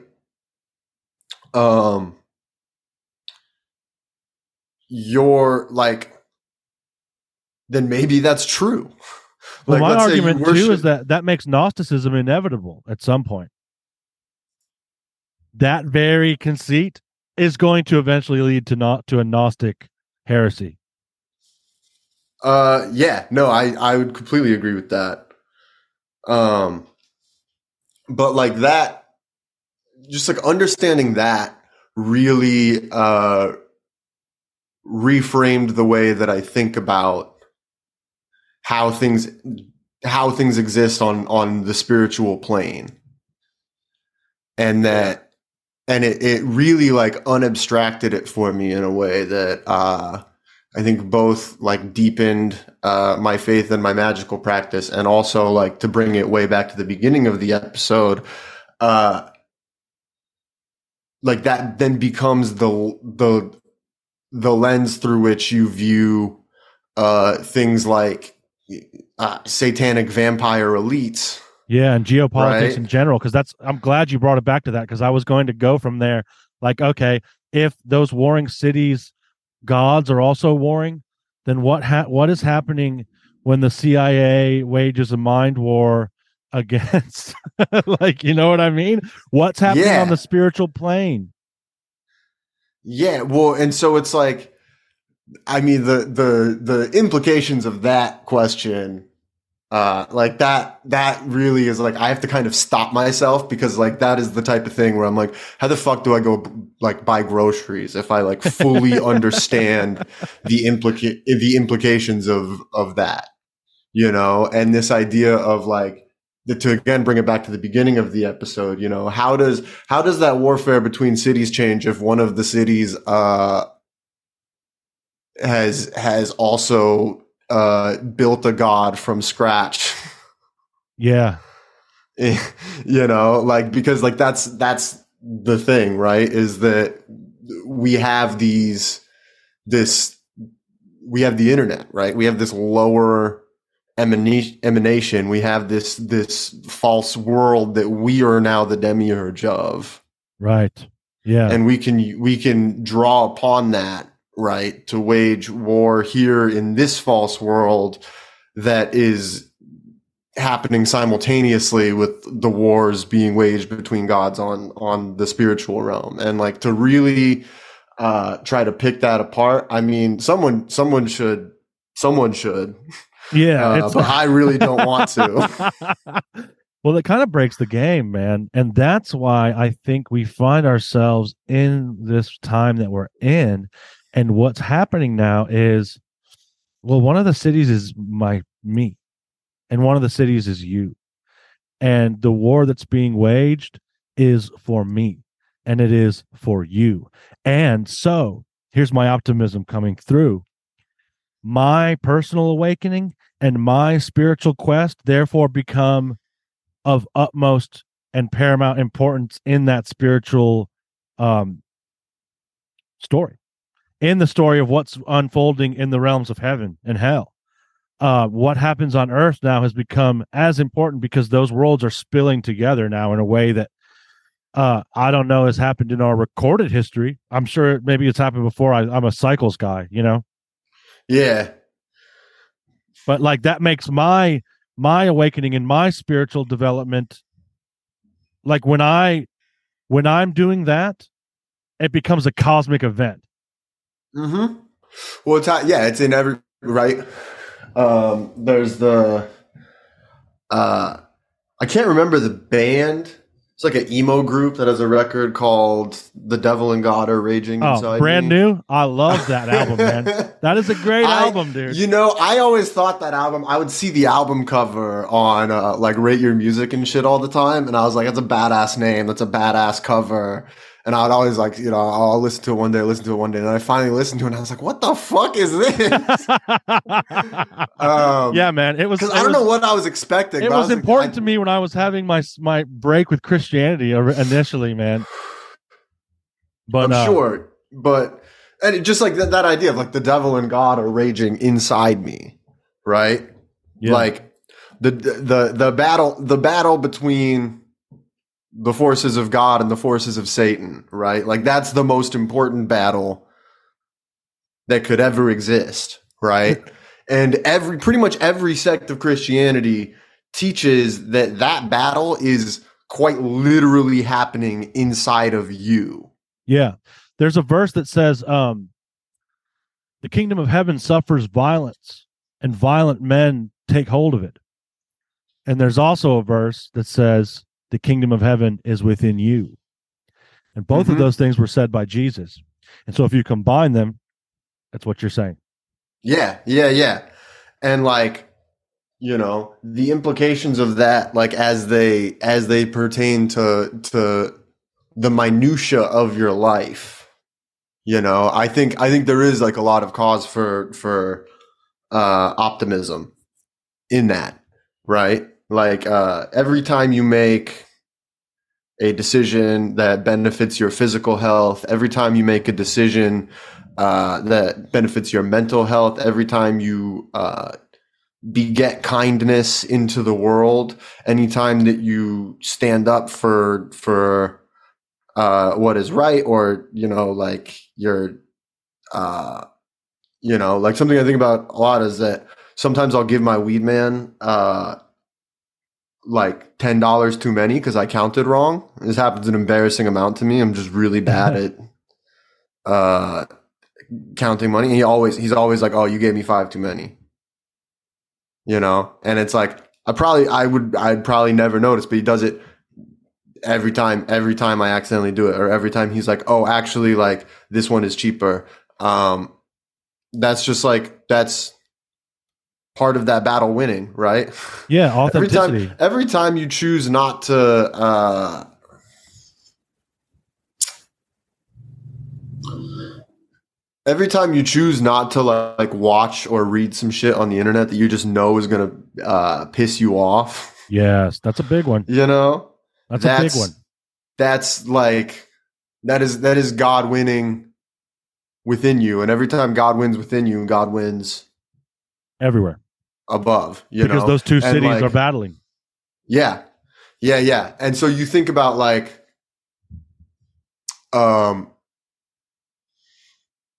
S2: Um, you're like, then maybe that's true.
S1: Well, like, my argument worship- too is that that makes Gnosticism inevitable at some point. That very conceit is going to eventually lead to not to a Gnostic heresy.
S2: Uh, yeah, no, I I would completely agree with that. Um, but like that, just like understanding that really uh reframed the way that I think about how things how things exist on on the spiritual plane. And that and it, it really like unabstracted it for me in a way that uh I think both like deepened uh, my faith and my magical practice, and also like to bring it way back to the beginning of the episode, uh, like that then becomes the the the lens through which you view uh, things like uh, satanic vampire elites.
S1: Yeah, and geopolitics right? in general. Because that's I'm glad you brought it back to that because I was going to go from there. Like, okay, if those warring cities gods are also warring, then what ha- what is happening when the CIA wages a mind war against like you know what I mean? What's happening
S2: Yeah.
S1: on the spiritual plane?
S2: Yeah, well, and so it's like, I mean, the the the implications of that question, uh, like that that really is like I have to kind of stop myself because like that is the type of thing where I'm like, how the fuck do I go like buy groceries if I like fully understand the implica- the implications of of that, you know, and this idea of like to again bring it back to the beginning of the episode you know how does how does that warfare between cities change if one of the cities uh has has also uh built a god from scratch
S1: Yeah.
S2: you know like because like that's that's the thing right is that we have these this we have the internet right we have this lower emanation we have this this false world that we are now the demiurge of
S1: Right. Yeah.
S2: and we can we can draw upon that right to wage war here in this false world that is happening simultaneously with the wars being waged between gods on on the spiritual realm and like to really uh try to pick that apart i mean someone someone should someone should
S1: yeah.
S2: uh,
S1: it's
S2: but i really don't want to
S1: well, it kind of breaks the game, man. And that's why I think we find ourselves in this time that we're in. And what's happening now is, well, one of the cities is my me, and one of the cities is you. And the war that's being waged is for me, and it is for you. And so here's my optimism coming through. My personal awakening and my spiritual quest therefore become of utmost and paramount importance in that spiritual um story in the story of what's unfolding in the realms of heaven and hell. Uh what happens on earth now has become as important because those worlds are spilling together now in a way that uh i don't know has happened in our recorded history. I'm sure maybe it's happened before. I, i'm a cycles guy you know
S2: yeah
S1: but like that makes my my awakening and my spiritual development like when i when i'm doing that it becomes a cosmic event
S2: Mm-hmm. Well, it's not, yeah, it's in every right. Um, there's the uh, I can't remember the band. It's like an emo group that has a record called "The Devil and God Are Raging
S1: oh
S2: Inside."
S1: brand
S2: Me.
S1: new i love that album man that is a great
S2: I-
S1: album dude
S2: You know, I always thought that album. I would see the album cover on uh, like Rate Your Music and shit all the time, and I was like, "That's a badass name. That's a badass cover." And I would always like, you know, I'll listen to it one day, listen to it one day, and I finally listened to it, and I was like, "What the fuck is this?" um,
S1: yeah man it was
S2: because
S1: it
S2: I don't
S1: was-
S2: know what I was expecting.
S1: it was
S2: like,
S1: important
S2: I-
S1: to me when i was having my my break with christianity initially man but
S2: I'm
S1: uh,
S2: sure, but and it, just like that, that idea of like the devil and God are raging inside me, right?
S1: yeah.
S2: like the the the battle the battle between the forces of God and the forces of Satan, right? Like that's the most important battle that could ever exist, right? and every pretty much every sect of Christianity teaches that that battle is quite literally happening inside of you.
S1: Yeah. There's a verse that says, um, the kingdom of heaven suffers violence, and violent men take hold of it. And there's also a verse that says, the kingdom of heaven is within you. And both of
S2: Mhm.
S1: those things were said by Jesus. And so if you combine them, that's what you're saying.
S2: Yeah, yeah, yeah. And like, you know, the implications of that, like as they as they pertain to to the minutia of your life, you know, I think I think there is like a lot of cause for for uh optimism in that, right? Like uh every time you make a decision that benefits your physical health, every time you make a decision uh, that benefits your mental health every time you uh, beget kindness into the world anytime that you stand up for for uh, what is right or you know like you're uh, you know, like something I think about a lot is that sometimes I'll give my weed man uh, like ten dollars too many because I counted wrong. This happens an embarrassing amount to me. I'm just really bad at uh, counting money. And he always he's always like, "Oh, you gave me five too many," you know. And it's like I probably I would I'd probably never notice, but he does it every time. Every time I accidentally do it, or every time he's like, "Oh, actually, like this one is cheaper." Um, that's just like that's part of that battle winning, right?
S1: Yeah, authenticity.
S2: every time, every time you choose not to uh, every time you choose not to like watch or read some shit on the internet that you just know is gonna uh, piss you off.
S1: Yes, that's a big one.
S2: You know,
S1: that's, that's a big one.
S2: That's like that is that is God winning within you, and every time God wins within you, and God wins
S1: everywhere
S2: above. You
S1: because
S2: know?
S1: those two cities like, are battling.
S2: Yeah, yeah, yeah. And so you think about like, um,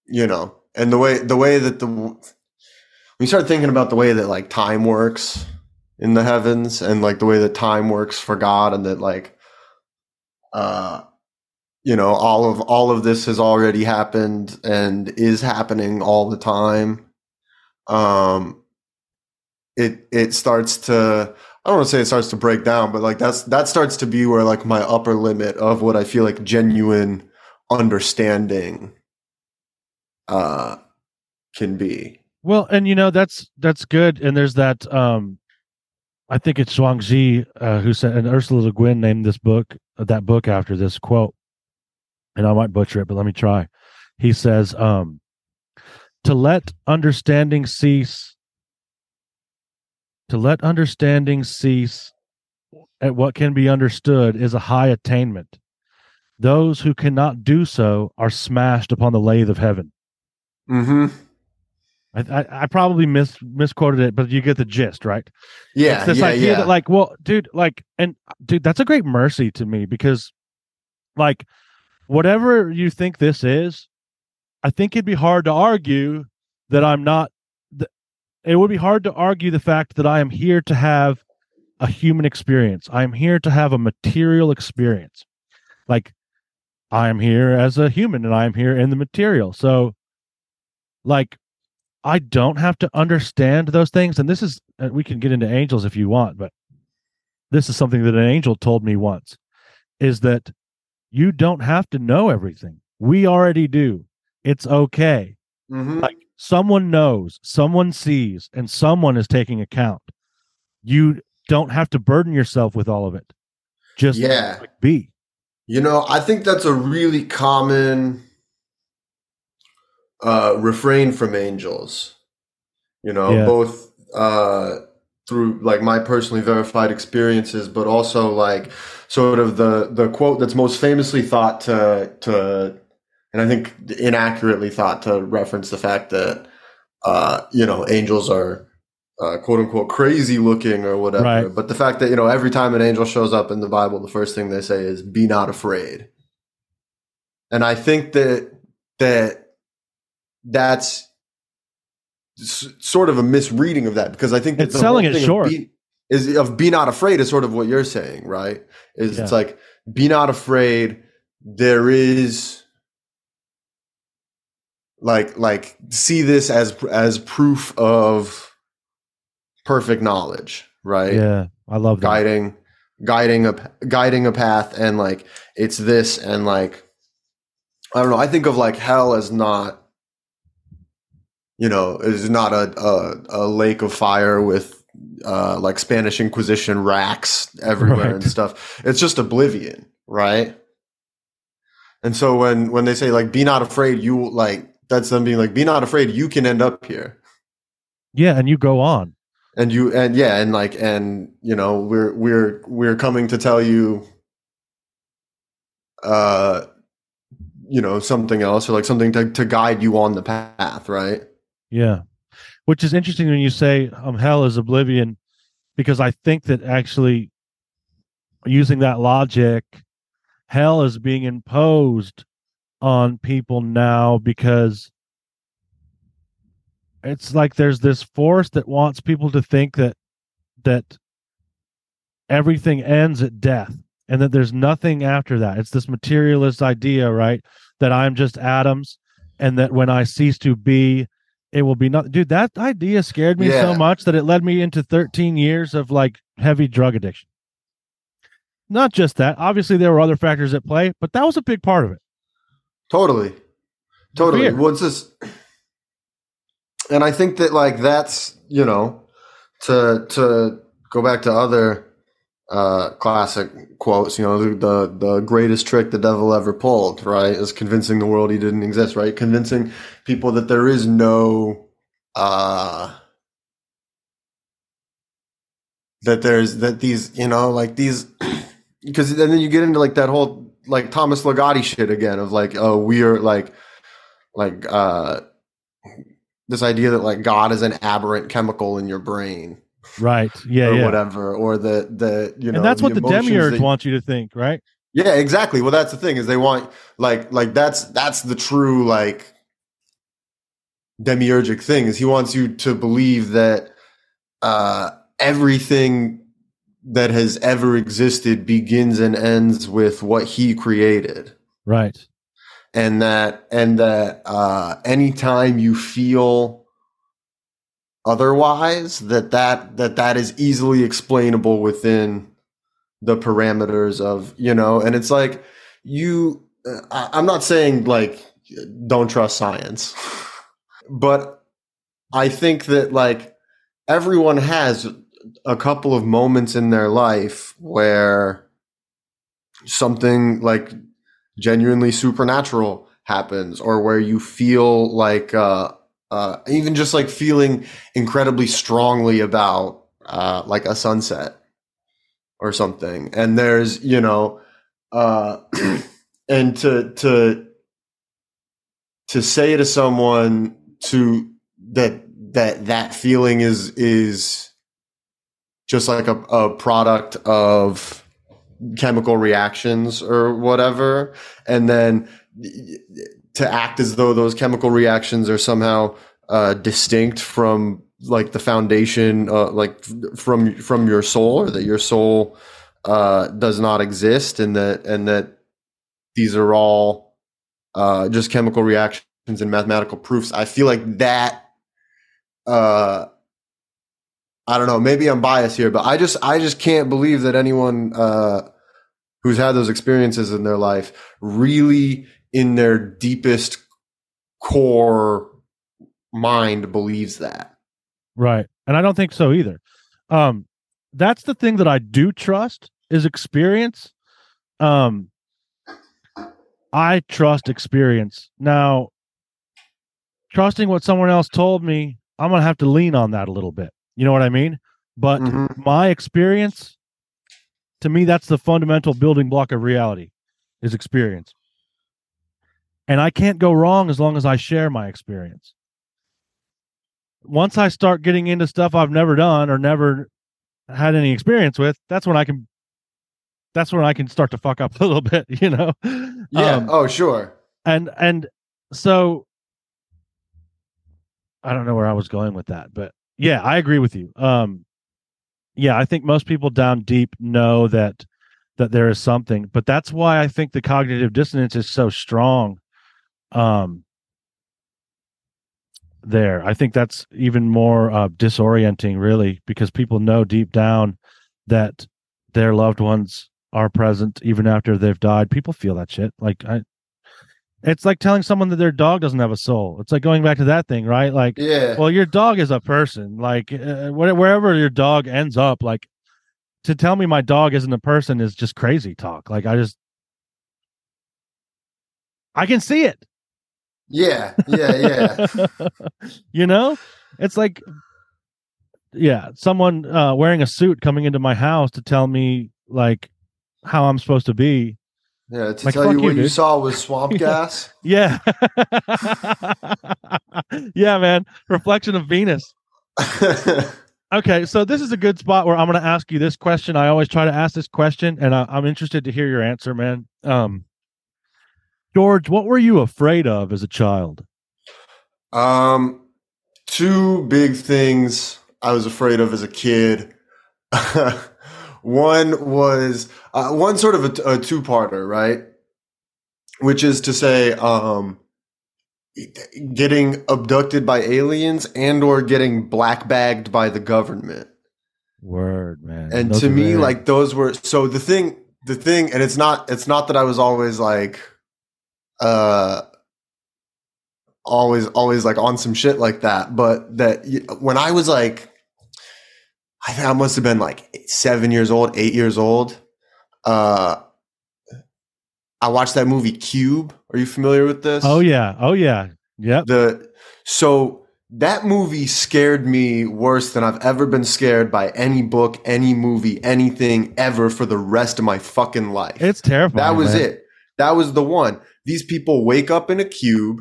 S2: you know, and the way the way that the we start thinking about the way that like time works in the heavens and like the way that time works for God and that like uh you know all of all of this has already happened and is happening all the time um it it starts to I don't want to say it starts to break down but like that's that starts to be where like my upper limit of what I feel like genuine understanding uh can be.
S1: Well and you know that's that's good and there's that um i think it's Zhuangzi uh, who said and ursula le guin named this book uh, that book after this quote and i might butcher it but let me try. He says um to let understanding cease to let understanding cease at what can be understood is a high attainment those who cannot do so are smashed upon the lathe of heaven
S2: mm-hmm
S1: I, I, I probably mis misquoted it, but you get the gist, right?
S2: Yeah.
S1: It's this
S2: yeah,
S1: idea
S2: yeah.
S1: that, like, well, dude, like, and dude, that's a great mercy to me because, like, whatever you think this is, I think it'd be hard to argue that I'm not. Th- it would be hard to argue the fact that I am here to have a human experience. I am here to have a material experience. Like, I am here as a human, and I am here in the material. So like I don't have to understand those things. And this is, uh, we can get into angels if you want, but this is something that an angel told me once is that you don't have to know everything. We already do. It's okay.
S2: Mm-hmm.
S1: Like someone knows, someone sees, and someone is taking account. You don't have to burden yourself with all of it. Just
S2: yeah.
S1: Like be.
S2: You know, I think that's a really common uh, refrain from angels. You know,
S1: Yeah.
S2: both uh, through like my personally verified experiences, but also like sort of the the quote that's most famously thought to to, and I think inaccurately thought to reference the fact that uh, you know angels are. Uh, quote unquote crazy looking or whatever,
S1: Right.
S2: but the fact that you know every time an angel shows up in the Bible, the first thing they say is "Be not afraid," and I think that that that's sort of a misreading of that because I think that
S1: It's
S2: the
S1: selling it
S2: of
S1: short.
S2: Be, is of be not afraid is sort of what you're saying, right? Is it's like be not afraid. There is like like see this as as proof of perfect knowledge, right?
S1: Yeah. I love that.
S2: guiding guiding a guiding a path and like it's this and like i don't know i think of like hell as not you know is not a a, a lake of fire with uh like spanish inquisition racks everywhere and stuff it's just oblivion right and so when when they say like be not afraid you like that's them being like be not afraid you can end up here
S1: Yeah. And you go on.
S2: and you and yeah and like and you know we're we're we're coming to tell you uh you know something else or like something to, to guide you on the path right
S1: Yeah. Which is interesting when you say um, hell is oblivion, because I think that actually using that logic, hell is being imposed on people now because it's like there's this force that wants people to think that that everything ends at death and that there's nothing after that. It's this materialist idea, right? That I'm just atoms and that when I cease to be, it will be not. Dude, that idea scared me so much that it led me into 13 years of like heavy drug addiction. Not just that. Obviously, there were other factors at play, but that was a big part of it.
S2: Totally. Totally. What's this? And I think that like that's, you know, to to go back to other uh classic quotes, you know, the, the the greatest trick the devil ever pulled, right? Is convincing the world he didn't exist, right? Convincing people that there is no uh that there's that these, you know, like these because and then you get into like that whole like Thomas Ligotti shit again of like, oh, we are like like uh this idea that like God is an aberrant chemical in your brain
S1: Right. Yeah.
S2: or
S1: yeah.
S2: whatever, or the the you know,
S1: and that's what the demiurge
S2: that-
S1: wants you to think, right?
S2: Yeah, exactly. Well, that's the thing is they want like like that's that's the true like demiurgic thing is he wants you to believe that uh everything that has ever existed begins and ends with what he created
S1: Right.
S2: and that and that uh anytime you feel otherwise that that that that is easily explainable within the parameters of you know and it's like you uh, I, i'm not saying like don't trust science but i think that like everyone has a couple of moments in their life where something like genuinely supernatural happens or where you feel like uh, uh, even just like feeling incredibly strongly about uh, like a sunset or something. And there's you know uh, and to to to say to someone to that that that feeling is is just like a, a product of chemical reactions or whatever. And then to act as though those chemical reactions are somehow uh, distinct from like the foundation uh, like from from your soul or that your soul uh, does not exist and that and that these are all uh, just chemical reactions and mathematical proofs. I feel like that uh, I don't know. Maybe I'm biased here, but I just I just can't believe that anyone uh, who's had those experiences in their life really, in their deepest core mind, believes that.
S1: Right. And I don't think so either. Um that's the thing that I do trust is experience. Um I trust experience. Now trusting what someone else told me, I'm to have to lean on that a little bit. You know what I mean? But
S2: Mhm.
S1: my experience to me that's the fundamental building block of reality is experience. And I can't go wrong as long as I share my experience once I start getting into stuff I've never done or never had any experience with, that's when I can that's when I can start to fuck up a little bit, you know.
S2: Yeah.
S1: Um,
S2: oh, sure.
S1: and and so I don't know where I was going with that, but yeah, I agree with you. Um yeah, I think most people down deep know that that there is something, but that's why I think the cognitive dissonance is so strong. Um there. I think that's even more uh, disorienting, really, because people know deep down that their loved ones are present even after they've died. People feel that shit. Like I, it's like telling someone that their dog doesn't have a soul. It's like going back to that thing, right? Like,
S2: Yeah.
S1: well, your dog is a person. Like uh, wherever your dog ends up, like to tell me my dog isn't a person is just crazy talk. Like I just, I can see it.
S2: yeah. Yeah. Yeah.
S1: you know it's like yeah someone uh wearing a suit coming into my house to tell me like how i'm supposed to be
S2: Yeah. To
S1: Like,
S2: tell you
S1: you,
S2: what you saw was swamp gas.
S1: yeah yeah man reflection of venus okay so this is a good spot where i'm going to ask you this question i always try to ask this question and I, i'm interested to hear your answer man um george what were you afraid of as a child
S2: um. two big things I was afraid of as a kid. One was uh, one sort of a, a two-parter, right? Which is to say, um, getting abducted by aliens and or getting black bagged by the government.
S1: Word, man.
S2: And
S1: Those
S2: to me, like those were so the thing, the thing, and it's not, it's not that I was always like, uh, always, always like on some shit like that, but that when I was like, I think I must have been like seven years old, eight years old. Uh, I watched that movie Cube. Are you familiar with this?
S1: Oh yeah. Oh yeah. yeah.
S2: the so that movie scared me worse than I've ever been scared by any book, any movie, anything ever for the rest of my fucking life.
S1: It's terrifying.
S2: that was
S1: man.
S2: it. That was the one. These people wake up in a cube,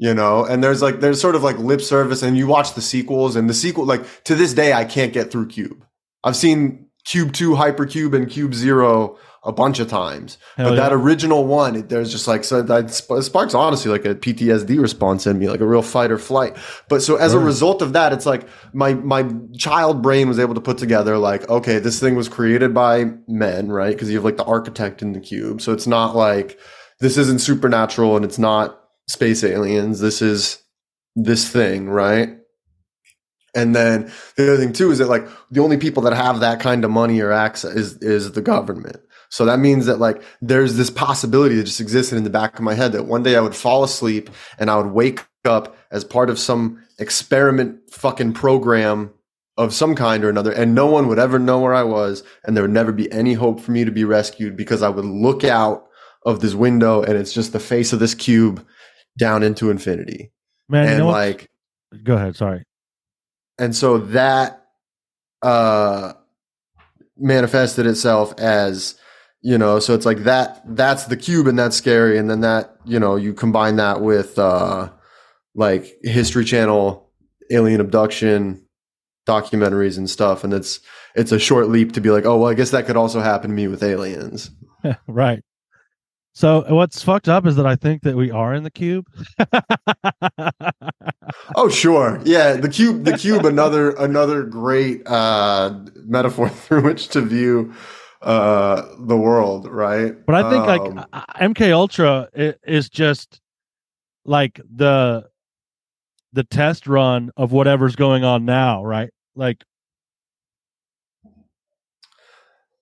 S2: you know, and there's like there's sort of like lip service, and you watch the sequels, and the sequel like to this day I can't get through Cube. I've seen Cube Two, Hypercube, and Cube Zero a bunch of times,
S1: Hell
S2: but
S1: yeah.
S2: that original one, it, there's just like so that sparks honestly like a PTSD response in me, like a real fight or flight. But so as a result of that, it's like my my child brain was able to put together like, okay, this thing was created by men, right? Because you have like the architect in the cube, so it's not like this isn't supernatural and it's not space aliens. This is this thing, right? And then the other thing too is that like the only people that have that kind of money or access is is the government. So that means that like there's this possibility that just existed in the back of my head that one day I would fall asleep and I would wake up as part of some experiment fucking program of some kind or another and no one would ever know where I was and there would never be any hope for me to be rescued because I would look out of this window and it's just the face of this cube down into infinity.
S1: man. You
S2: and
S1: know what?
S2: like
S1: Go ahead. Sorry.
S2: and so that uh manifested itself as you know so it's like that that's the cube and that's scary and then that you know you combine that with uh like history channel alien abduction documentaries and stuff and it's it's a short leap to be like oh well i guess that could also happen to me with aliens
S1: right. So what's fucked up is that I think that we are in the cube.
S2: oh sure yeah the cube the cube another another great uh metaphor through which to view uh the world right
S1: But I think
S2: Um,
S1: like MK Ultra is just like the the test run of whatever's going on now, right? Like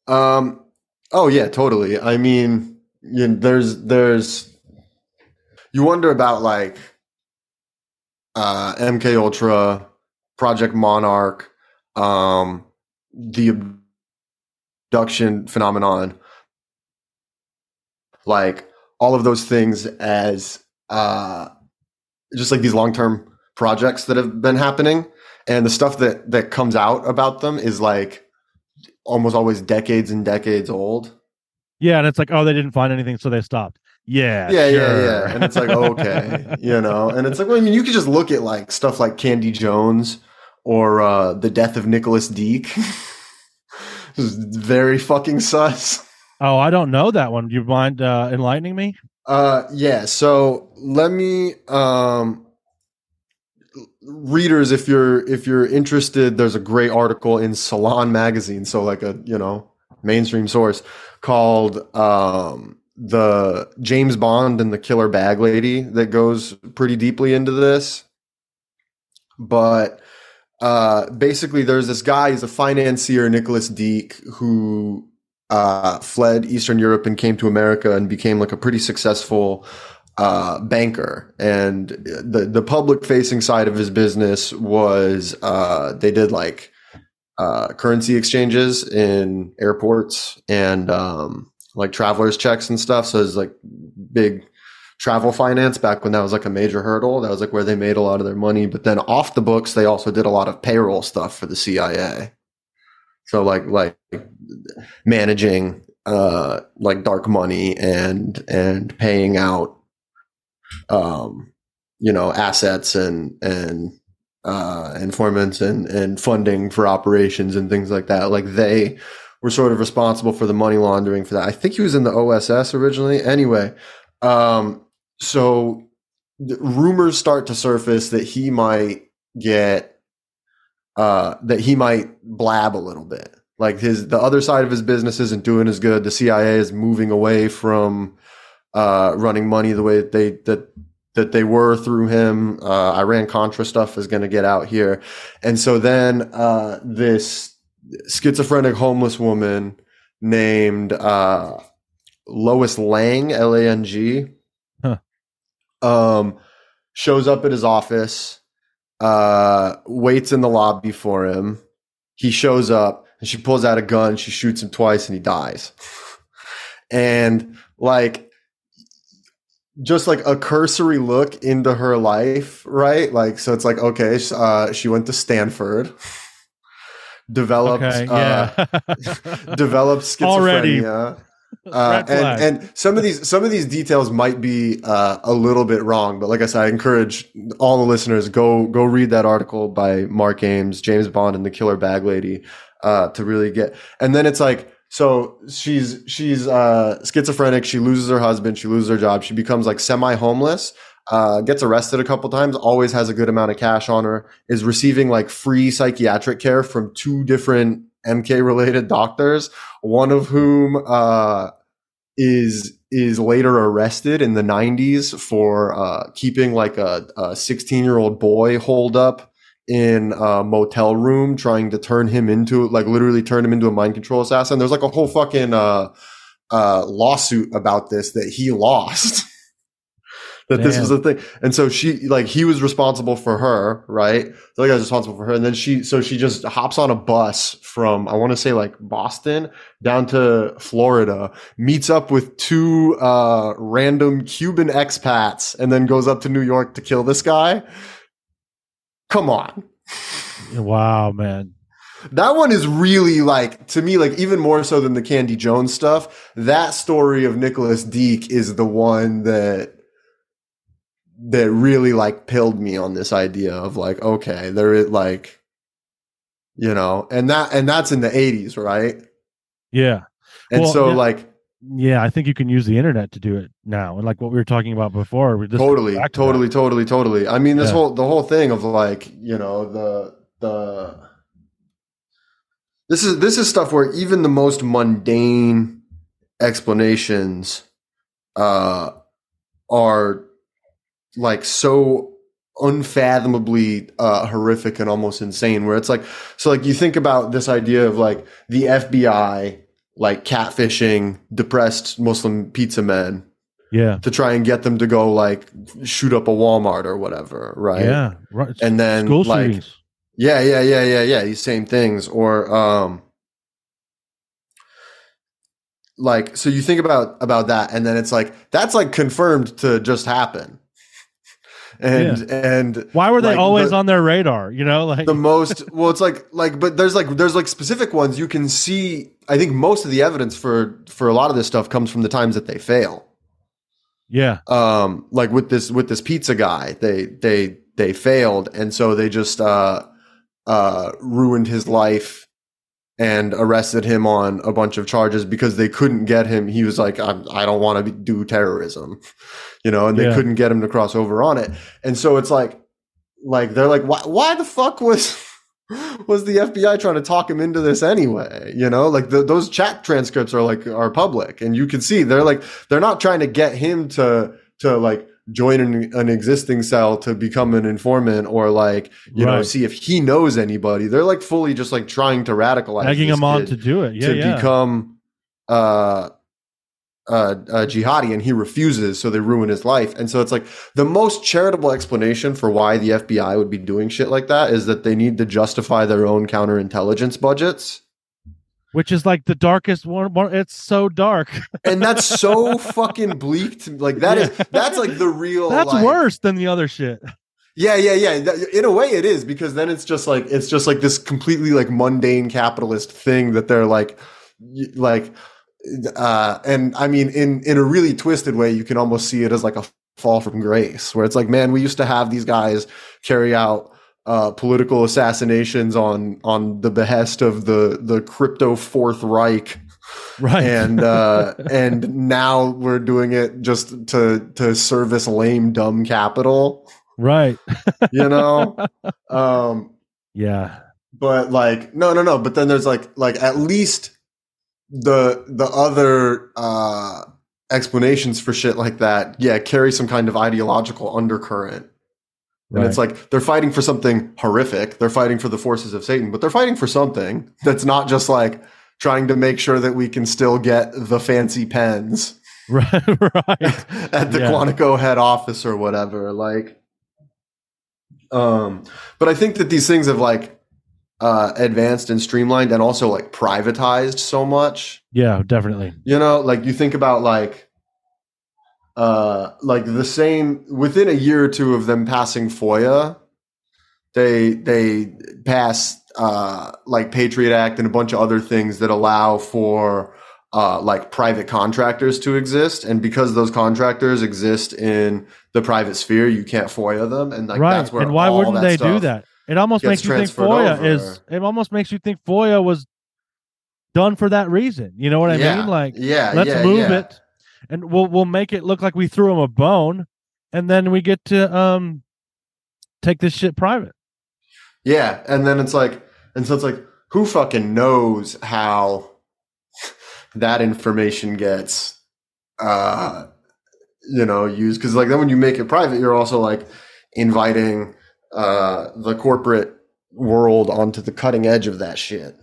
S2: Um. Oh yeah, totally. I mean, you, there's there's you wonder about like uh, MK Ultra, Project Monarch, um, the abduction phenomenon, like all of those things as uh, just like these long term projects that have been happening, and the stuff that that comes out about them is like almost always decades and decades old.
S1: Yeah, and it's like oh they didn't find anything, so they stopped. Yeah,
S2: Yeah, yeah,
S1: sure.
S2: yeah. And it's like, okay, you know, and it's like, well, I mean, you could just look at like stuff like Candy Jones or uh, the death of Nicholas Deak. It's very fucking sus.
S1: oh, I don't know that one. Do you mind uh, enlightening me?
S2: Uh, yeah. So let me, um, readers, if you're if you're interested, there's a great article in Salon magazine, so like a you know mainstream source called um, the James Bond and the Killer Bag Lady that goes pretty deeply into this. But uh, basically, there's this guy. He's a financier, Nicholas Deak, who uh, fled Eastern Europe and came to America and became like a pretty successful uh, banker. And the the public facing side of his business was uh, they did like uh, currency exchanges in airports and um, like travelers checks and stuff. So it's like big travel finance back when that was like a major hurdle. That was like where they made a lot of their money. But then off the books, they also did a lot of payroll stuff for the CIA. So like like managing uh like dark money and and paying out um you know assets and and uh informants and and funding for operations and things like that like they were sort of responsible for the money laundering for that i think he was in the oss originally anyway um so rumors start to surface that he might get uh, that he might blab a little bit. Like his the other side of his business isn't doing as good. The CIA is moving away from uh, running money the way that they that that they were through him. Uh, Iran Contra stuff is going to get out here, and so then uh, this schizophrenic homeless woman named uh, Lois Lang, L A N G,
S1: Huh.
S2: um, shows up at his office, uh, waits in the lobby for him. He shows up and she pulls out a gun. She shoots him twice and he dies. and like, just like a cursory look into her life, right? Like, so it's like, okay, uh, she went to Stanford, developed,
S1: Okay,
S2: uh,
S1: yeah.
S2: developed
S1: Already.
S2: schizophrenia. Uh, and and some of these some of these details might be uh, a little bit wrong, but like I said, I encourage all the listeners go go read that article by Mark Ames, James Bond, and the Killer Bag Lady uh, to really get. And then it's like so she's she's uh, schizophrenic. She loses her husband. She loses her job. She becomes like semi homeless. Uh, gets arrested a couple times. Always has a good amount of cash on her. Is receiving like free psychiatric care from two different MK related doctors. One of whom uh, is is later arrested in the 90s for uh, keeping like a 16 year old boy holed up in a motel room, trying to turn him into like literally turn him into a mind control assassin. There's like a whole fucking uh, uh, lawsuit about this that he lost. that this was a thing. And so she, like, he was responsible for her, right? The other guy's responsible for her. And then she, so she just hops on a bus from, I want to say like Boston down to Florida, meets up with two, uh, random Cuban expats and then goes up to New York to kill this guy. Come on.
S1: wow, man.
S2: That one is really like to me, like even more so than the Candy Jones stuff. That story of Nicholas Deak is the one that that really like pilled me on this idea of like, okay, there is like, you know, and that and that's in the eighties, right?
S1: Yeah.
S2: And
S1: Well,
S2: so
S1: yeah.
S2: like
S1: Yeah, I think you can use the internet to do it now. And like what we were talking about before, we just
S2: totally,
S1: to
S2: totally, totally, totally. I mean, this
S1: Yeah.
S2: whole the whole thing of like, you know, the the this is this is stuff where even the most mundane explanations uh are like so unfathomably uh horrific and almost insane where it's like so like you think about this idea of like the FBI like catfishing depressed Muslim pizza men
S1: Yeah.
S2: to try and get them to go like shoot up a Walmart or whatever, right?
S1: Yeah. Right.
S2: And then
S1: School
S2: like
S1: shootings.
S2: yeah, yeah, yeah, yeah, yeah, these same things or um like so you think about about that and then it's like that's like confirmed to just happen. And and
S1: Why were they
S2: like,
S1: always
S2: the-
S1: on their radar? You know, like
S2: the most well it's like like but there's like there's like specific ones you can see. I think most of the evidence for for a lot of this stuff comes from the times that they fail.
S1: yeah,
S2: um like with this with this pizza guy they they they failed. And so they just uh uh ruined his life and arrested him on a bunch of charges because they couldn't get him he was like I'm, i don't want to do terrorism you know and they
S1: Yeah.
S2: couldn't get him to cross over on it and so it's like like they're like why why the fuck was was the FBI trying to talk him into this anyway? You know, like the, those chat transcripts are like are public, and you can see they're like they're not trying to get him to to like join an, an existing cell to become an informant or like you know see if he knows anybody. They're like fully just like trying to radicalize,
S1: egging him on to do it. Yeah,
S2: to
S1: yeah.
S2: become uh, uh, a jihadi, and he refuses, so they ruin his life. And so it's like the most charitable explanation for why the FBI would be doing shit like that is that they need to justify their own counterintelligence budgets.
S1: Which is like the darkest one. it's so dark.
S2: And that's so fucking bleak. To, like that is that's like the real.
S1: That's
S2: like-
S1: worse than the other shit.
S2: Yeah, yeah, yeah. In a way, it is because then it's just like it's just like this completely like mundane capitalist thing that they're like, like, uh, and I mean, in in a really twisted way, you can almost see it as like a fall from grace, where it's like, man, we used to have these guys carry out. Uh, political assassinations on on the behest of the the crypto Fourth Reich,
S1: Right.
S2: and uh, and now we're doing it just to to service lame dumb capital.
S1: right.
S2: you know? um,
S1: Yeah.
S2: but like no no no but then there's like like at least the the other uh explanations for shit like that yeah carry some kind of ideological undercurrent and it's like they're fighting for something horrific they're fighting for the forces of satan but they're fighting for something that's not just like trying to make sure that we can still get the fancy pens
S1: right. right.
S2: at the
S1: Yeah.
S2: Quantico head office or whatever. Like, um, but I think that these things have like uh, advanced and streamlined and also like privatized so much.
S1: Yeah, definitely.
S2: You know, like you think about like, uh, like the same within a year or two of them passing FOIA, they they pass uh, like Patriot Act and a bunch of other things that allow for uh, like private contractors to exist, and because those contractors exist in the private sphere, you can't FOIA them, and like
S1: right.
S2: that's where
S1: And why wouldn't they do that? It almost makes you think FOIA
S2: over.
S1: is. It almost makes you think FOIA was done for that reason. You know what I
S2: yeah,
S1: mean? Like,
S2: yeah,
S1: let's
S2: yeah,
S1: move
S2: yeah.
S1: it, and we'll we'll make it look like we threw him a bone, and then we get to um take this shit private.
S2: Yeah, and then it's like, and so it's like, who fucking knows how that information gets, uh, you know, used? Because like then when you make it private, you're also like inviting uh the corporate world onto the cutting edge of that shit,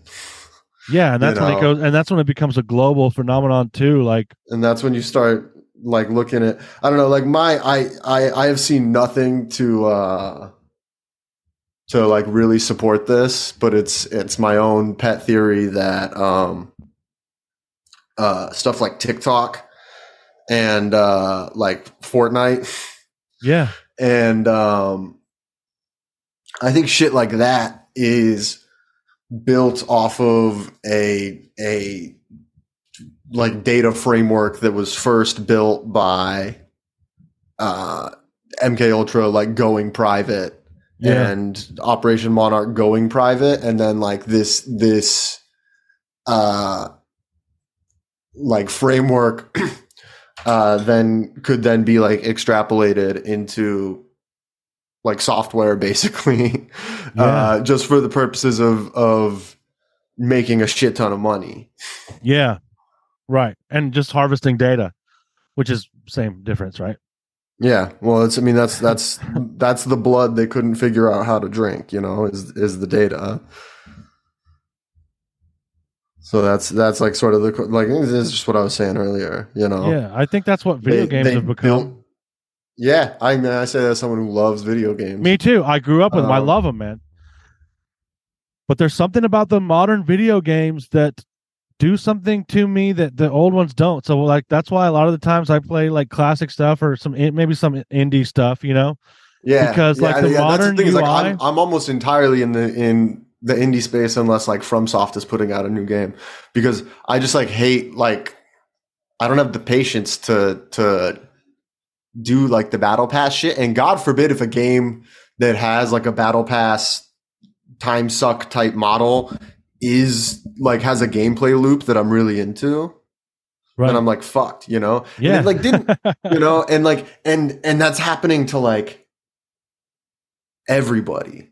S1: Yeah, and
S2: You
S1: that's when it goes, and that's when it becomes a global phenomenon too. Like,
S2: and that's when you start like looking at I don't know, like my I I I have seen nothing to uh to like really support this, but it's it's my own pet theory that um uh stuff like TikTok and uh like Fortnite
S1: yeah,
S2: and um I think shit like that is built off of a a like data framework that was first built by uh MK Ultra like going private
S1: yeah,
S2: and Operation Monarch going private and then like this this uh like framework uh then could then be like extrapolated into like software basically uh just for the purposes of of making a shit ton of money.
S1: Yeah, right, and just harvesting data, which is same difference, right?
S2: yeah. Well it's i mean that's that's that's the blood they couldn't figure out how to drink you know is is the data. So that's that's like sort of the like this is just what i was saying earlier you know?
S1: Yeah, I think that's what video
S2: They-
S1: games
S2: they
S1: have become.
S2: Yeah i mean i say that as someone who loves video games
S1: Me too. I grew up with them. I
S2: Um,
S1: love them, man. But there's something about the modern video games that do something to me that the old ones don't. So like that's why a lot of the times I play like classic stuff or some maybe some indie stuff, you know.
S2: yeah
S1: because, like,
S2: yeah,
S1: the
S2: yeah,
S1: modern
S2: thing is, like, I'm, I'm almost entirely in the in the indie space unless like FromSoft is putting out a new game because I just like hate like I don't have the patience to to do like the battle pass shit and God forbid if a game that has like a battle pass time suck type model is like has a gameplay loop that I'm really into
S1: Right.
S2: and I'm like fucked you know
S1: yeah.
S2: like didn't you know and like and and that's happening to like everybody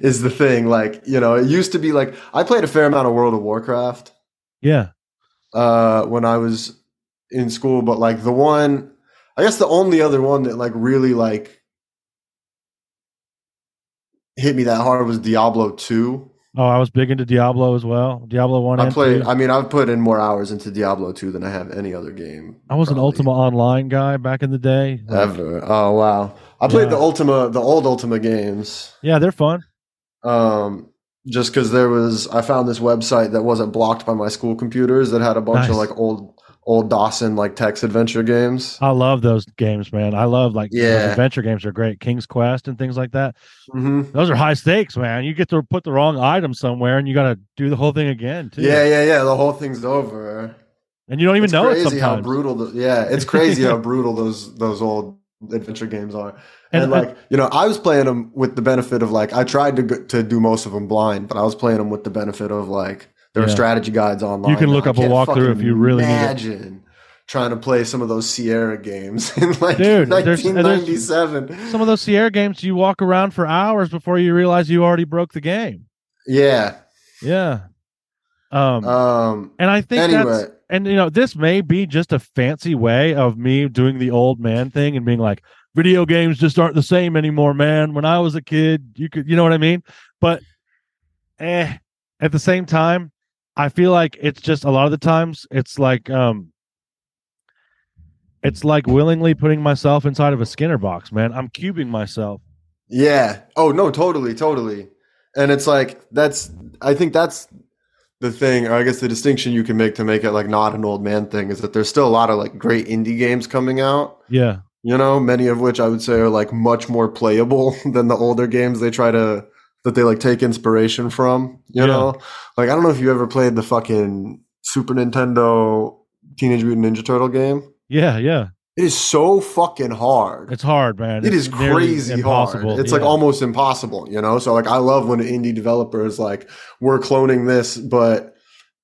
S2: is the thing like you know it used to be like i played a fair amount of world of warcraft
S1: yeah.
S2: uh when i was in school but like the one i guess the only other one that like really like hit me that hard was diablo 2
S1: Oh, I was big into Diablo as well. Diablo one
S2: i played
S1: two.
S2: i mean i've put in more hours into diablo 2 than i have any other game
S1: I was an
S2: probably.
S1: Ultima Online guy back in the day.
S2: Ever oh wow i played
S1: Yeah.
S2: the ultima the old ultima games
S1: yeah, they're fun.
S2: um, just because there was I found this website that wasn't blocked by my school computers that had a bunch of like old old Dawson like text adventure games.
S1: I love those games, man. I love like
S2: Yeah.
S1: adventure games are great. King's Quest and things like that.
S2: hmm
S1: Those are high stakes, man. You get to put the wrong item somewhere and you got to do the whole thing again, too.
S2: Yeah, yeah, yeah. The whole thing's over.
S1: And you don't even
S2: it's
S1: know it
S2: crazy how
S1: sometimes.
S2: brutal. The, yeah, it's crazy how brutal those those old adventure games are. And,
S1: And-
S2: like you know, I was playing them with the benefit of like I tried to to do most of them blind, but I was playing them with the benefit of like there are strategy guides online.
S1: You can look up a walkthrough if you really need it.
S2: imagine trying to play some of those Sierra games in like
S1: Dude, there's-
S2: 1997.
S1: Some of those Sierra games, you walk around for hours before you realize you already broke the game.
S2: Yeah.
S1: Yeah. Um,
S2: Um.
S1: and I think
S2: Anyway,
S1: that's and you know this may be just a fancy way of me doing the old man thing and being like video games just aren't the same anymore man when i was a kid you could you know what i mean but eh at the same time i feel like it's just a lot of the times it's like um it's like willingly putting myself inside of a skinner box man i'm cubing myself
S2: Yeah. Oh no, totally, totally. And it's like that's I think that's the thing, or I guess the distinction you can make to make it like not an old man thing is that there's still a lot of like great indie games coming out.
S1: yeah
S2: You know, many of which I would say are like much more playable than the older games they try to that they like take inspiration from. You
S1: Yeah.
S2: know? Like I don't know if you ever played the fucking Super Nintendo Teenage Mutant Ninja Turtle game.
S1: yeah yeah
S2: It is so fucking hard.
S1: it's hard man
S2: It
S1: It's
S2: crazy
S1: impossible
S2: hard. It's like almost impossible, you know? So like I love when an indie developer is like, we're cloning this, but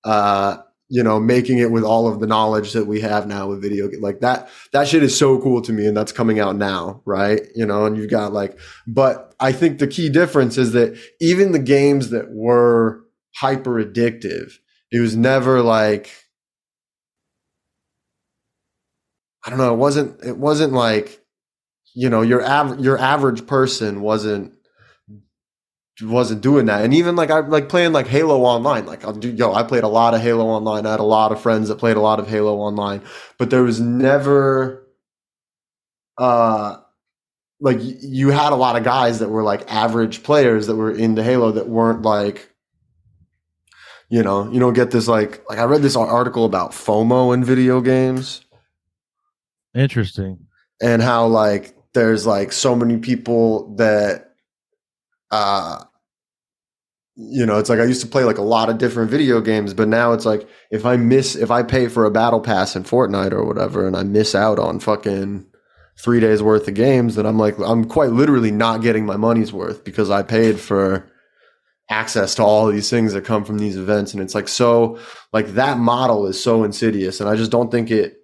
S2: uh, you know, making it with all of the knowledge that we have now with video like that that shit is so cool to me and that's coming out now, right? You know, and you've got like but I think the key difference is that even the games that were hyper addictive, it was never like I don't know. It wasn't. It wasn't like, you know, your average your average person wasn't wasn't doing that. And even like I like playing like Halo Online. Like I'll do. Yo, I played a lot of Halo Online. I had a lot of friends that played a lot of Halo Online, but there was never, uh, like you had a lot of guys that were like average players that were into Halo that weren't like. You know, you don't get this like like I read this article about FOMO in video games
S1: interesting
S2: and how like there's like so many people that uh you know it's like i used to play like a lot of different video games but now it's like if i miss if i pay for a battle pass in fortnite or whatever and i miss out on fucking three days worth of games then i'm like i'm quite literally not getting my money's worth because i paid for access to all these things that come from these events. And it's like so like that model is so insidious and i just don't think it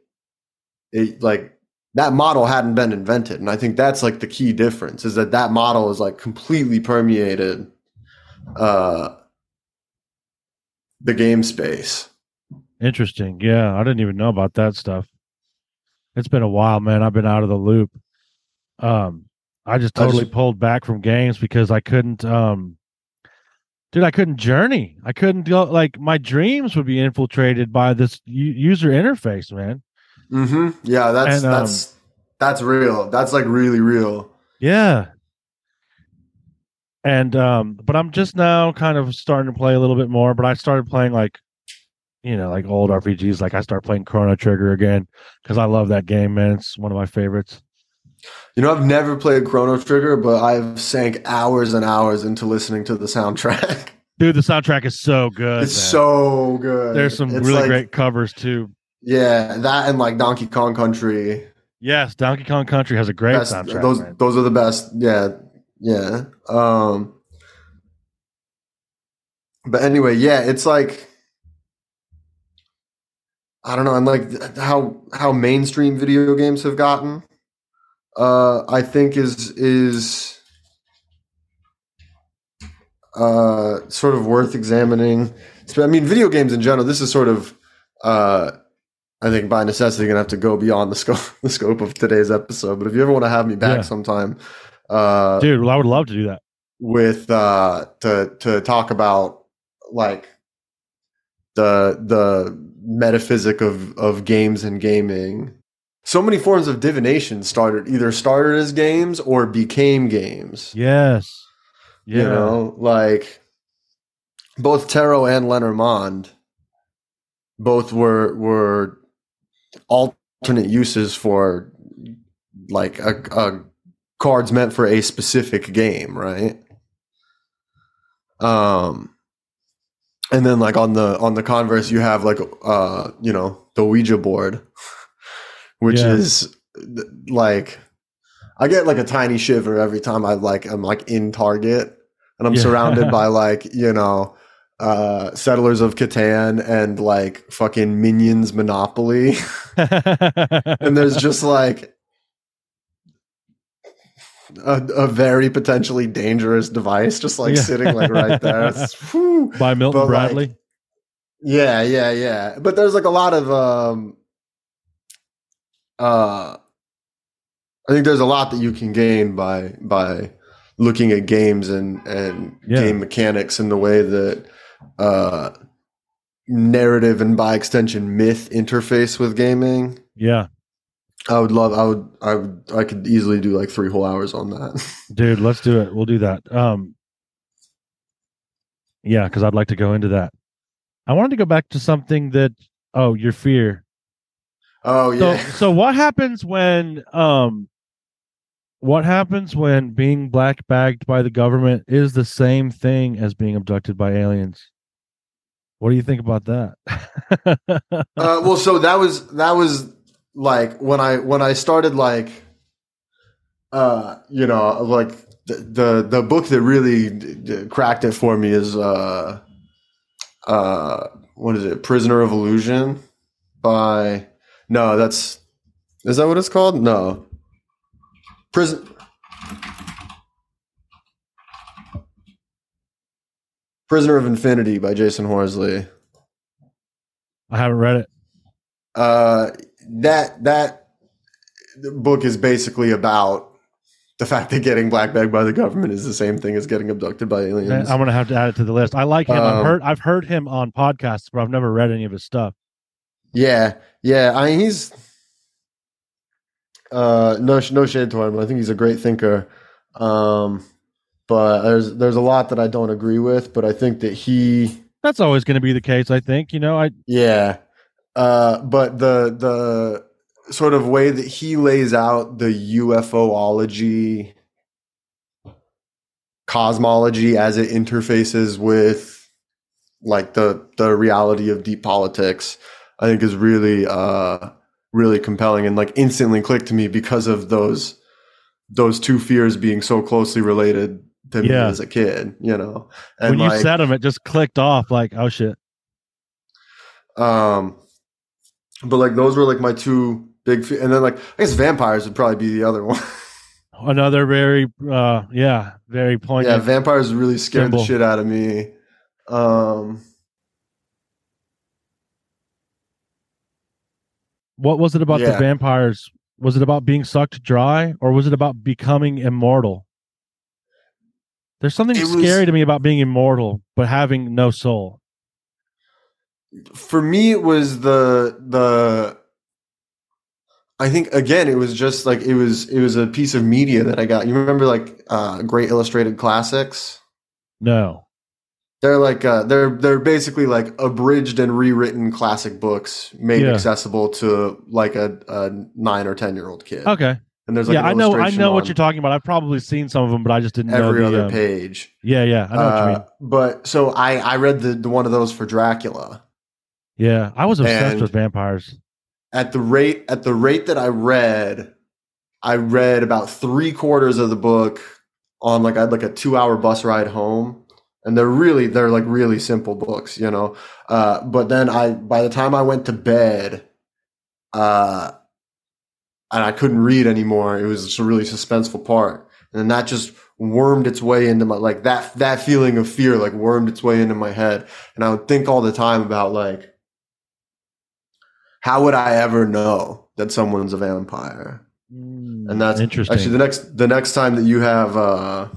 S2: it like that model hadn't been invented. And i think that's like the key difference is that that model is like completely permeated uh the game space
S1: Interesting. Yeah, I didn't even know about that stuff. It's been a while, man. I've been out of the loop. Um, I just
S2: I just-
S1: totally pulled back from games because I couldn't. Um, dude, I couldn't journey. I couldn't go. Like my dreams would be infiltrated by this u- user interface, man.
S2: mm-hmm yeah that's
S1: And, um,
S2: that's that's real that's like really real
S1: Yeah. And um, but I'm just now kind of starting to play a little bit more. But I started playing like, you know, like old RPGs. Like I start playing Chrono Trigger again because I love that game, man. It's one of my favorites.
S2: you know i've never played chrono trigger but i've sank hours and hours into listening to the soundtrack
S1: Dude, the soundtrack is so good.
S2: it's
S1: man.
S2: so good
S1: There's some
S2: It's
S1: really
S2: like-
S1: great covers too.
S2: yeah that and like donkey kong country
S1: Yes, Donkey Kong Country has a great
S2: Best-
S1: soundtrack.
S2: those
S1: man.
S2: those are the best. Yeah, yeah. Um, but anyway, yeah, it's like I don't know, and like how how mainstream video games have gotten. Uh, I think is is uh sort of worth examining. I mean, video games in general. This is sort of uh I think by necessity going to have to go beyond the scope the scope of today's episode. But if you ever want to have me back
S1: Yeah.
S2: sometime, uh,
S1: Dude, well, I would love to do that.
S2: with uh, to to talk about like the the metaphysic of of games and gaming. So many forms of divination started either started as games or became games.
S1: Yes. Yeah.
S2: You know, like both Tarot and Lenormand, both were were alternate uses for like a, a cards meant for a specific game, right? Um, and then like on the on the converse, you have like uh you know the Ouija board, which
S1: Yeah.
S2: is like I get like a tiny shiver every time I like I'm like in Target and I'm
S1: Yeah.
S2: surrounded by like you know uh, Settlers of Catan and like fucking Minions Monopoly. and there's just like a, a very potentially dangerous device just like
S1: Yeah.
S2: sitting like right there. Whew.
S1: by Milton
S2: But, like,
S1: Bradley.
S2: Yeah, yeah, yeah. But there's like a lot of um uh I think there's a lot that you can gain by by looking at games and and
S1: Yeah.
S2: game mechanics in the way that uh narrative and by extension myth interface with gaming.
S1: yeah,
S2: I would love I would I would I could easily do like 3 whole hours on that.
S1: dude, let's do it. We'll do that. Um, yeah, because I'd like to go into that. I wanted to go back to something that. Oh, your fear.
S2: oh
S1: So,
S2: yeah.
S1: so what happens when um, what happens when being black bagged by the government is the same thing as being abducted by aliens? What do you think about that?
S2: uh, well, so that was that was like when I when I started like, uh, you know, like the the, the book that really d- d- cracked it for me is uh, uh, what is it? Prisoner of Illusion by no, that's is that what it's called? No, prison. Prisoner of Infinity by Jasun Horsley.
S1: I haven't read it.
S2: uh, that that book is basically about the fact that getting black bagged by the government is the same thing as getting abducted by aliens.
S1: I'm gonna have to add it to the list. I like him. I've
S2: Um,
S1: heard I've heard him on podcasts, but I've never read any of his stuff.
S2: yeah, yeah. I mean, he's uh, no no shade to him. I think he's a great thinker. Um, but there's there's a lot that I don't agree with. But I think that he
S1: That's always going to be the case. I think. You know, I
S2: Yeah. Uh, but the the sort of way that he lays out the UFOlogy cosmology as it interfaces with like the the reality of deep politics, I think is really uh really compelling and like instantly clicked to me because of those those two fears being so closely related to me
S1: Yeah.
S2: as a kid, you know. And
S1: when you
S2: like,
S1: said them, it just clicked off. Like, oh shit.
S2: Um, but like those were like my two big, fe- and then like I guess vampires would probably be the other one.
S1: Another very, uh, yeah, very
S2: point.
S1: yeah,
S2: vampires really scared
S1: Symbol.
S2: the shit out of me. Um,
S1: what was it about the vampires? Was it about being sucked dry, or was it about becoming immortal? There's something
S2: It was-
S1: scary to me about being immortal, but having no soul.
S2: For me, it was the the. I think again, it was just like it was it was a piece of media that I got. You remember like uh, Great Illustrated Classics?
S1: No.
S2: They're like uh, they're they're basically like abridged and rewritten classic books made
S1: Yeah.
S2: accessible to like a, a nine or ten year old kid.
S1: Okay.
S2: And there's like
S1: yeah, I know. I know what you're talking about. I've probably seen some of them, but I just didn't know
S2: Every other
S1: um,
S2: page.
S1: Yeah, yeah, I know what you mean.
S2: Uh, But so I I read the, the one of those for Dracula.
S1: Yeah, I was obsessed
S2: and-
S1: with vampires.
S2: At the rate at the rate that I read, I read about three quarters of the book on like I had like a two hour bus ride home. And they're really they're like really simple books, you know. Uh, but then I by the time I went to bed, uh, and I couldn't read anymore. It was just a really suspenseful part, and then that just wormed its way into my like that that feeling of fear like wormed its way into my head, and I would think all the time about like how would I ever know that someone's a vampire? And that's
S1: interesting.
S2: Actually, the next the next time that you have uh,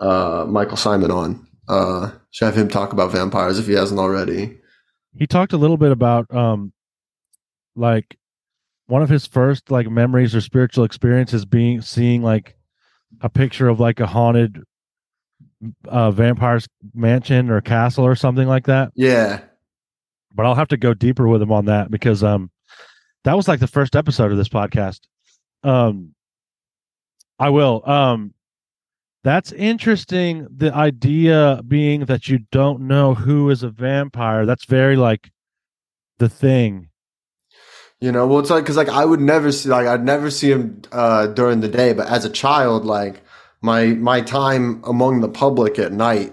S2: uh, Michael Simon on, uh, should have him talk about vampires if he hasn't already.
S1: he talked a little bit about um like one of his first like memories or spiritual experiences being seeing like a picture of like a haunted uh vampire's mansion or castle or something like that
S2: Yeah,
S1: but i'll have to go deeper with him on that because um that was like the first episode of this podcast. Um i will. Um that's interesting the idea being that you don't know who is a vampire. That's very like the thing.
S2: You know, well, it's like because like I would never see like I'd never see him uh, during the day, but as a child, like my my time among the public at night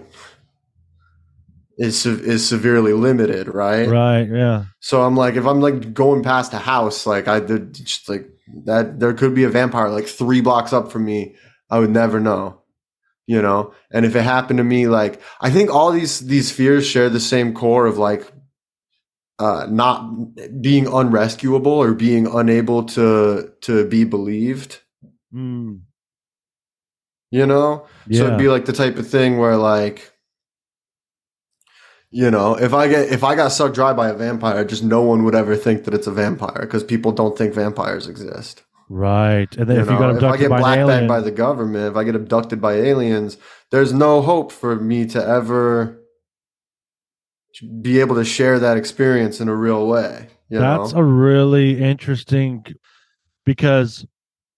S2: is is severely limited, right?
S1: Right. Yeah.
S2: So I'm like, if I'm like going past a house, like I did, just like that, there could be a vampire like three blocks up from me. I would never know, you know. And if it happened to me, like I think all these these fears share the same core of like uh, not being unrescuable or being unable to to be believed.
S1: Mm.
S2: You know,
S1: Yeah.
S2: so it'd be like the type of thing where like you know if i get if i got sucked dry by a vampire just no one would ever think that it's a vampire because people don't think vampires exist.
S1: Right. And then
S2: you
S1: if you
S2: know,
S1: got
S2: if i get
S1: by alien,
S2: by the government if i get abducted by aliens there's no hope for me to ever be able to share that experience in a real way you
S1: that's
S2: know
S1: a really interesting because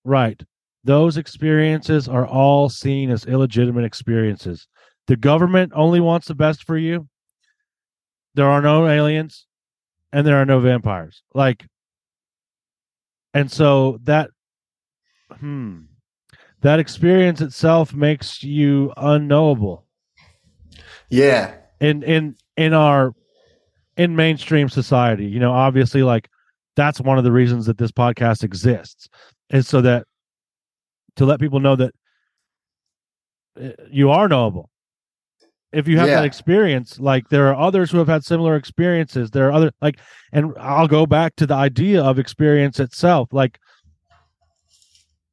S1: right those experiences are all seen as illegitimate experiences. The government only wants the best for you there are no aliens and there are no vampires. Like and so that hmm that experience itself makes you unknowable.
S2: Yeah.
S1: In in in our in mainstream society you know obviously like that's one of the reasons that this podcast exists is so that to let people know that uh, you are knowable if you have
S2: Yeah.
S1: that experience like there are others who have had similar experiences there are other like and i'll go back to the idea of experience itself like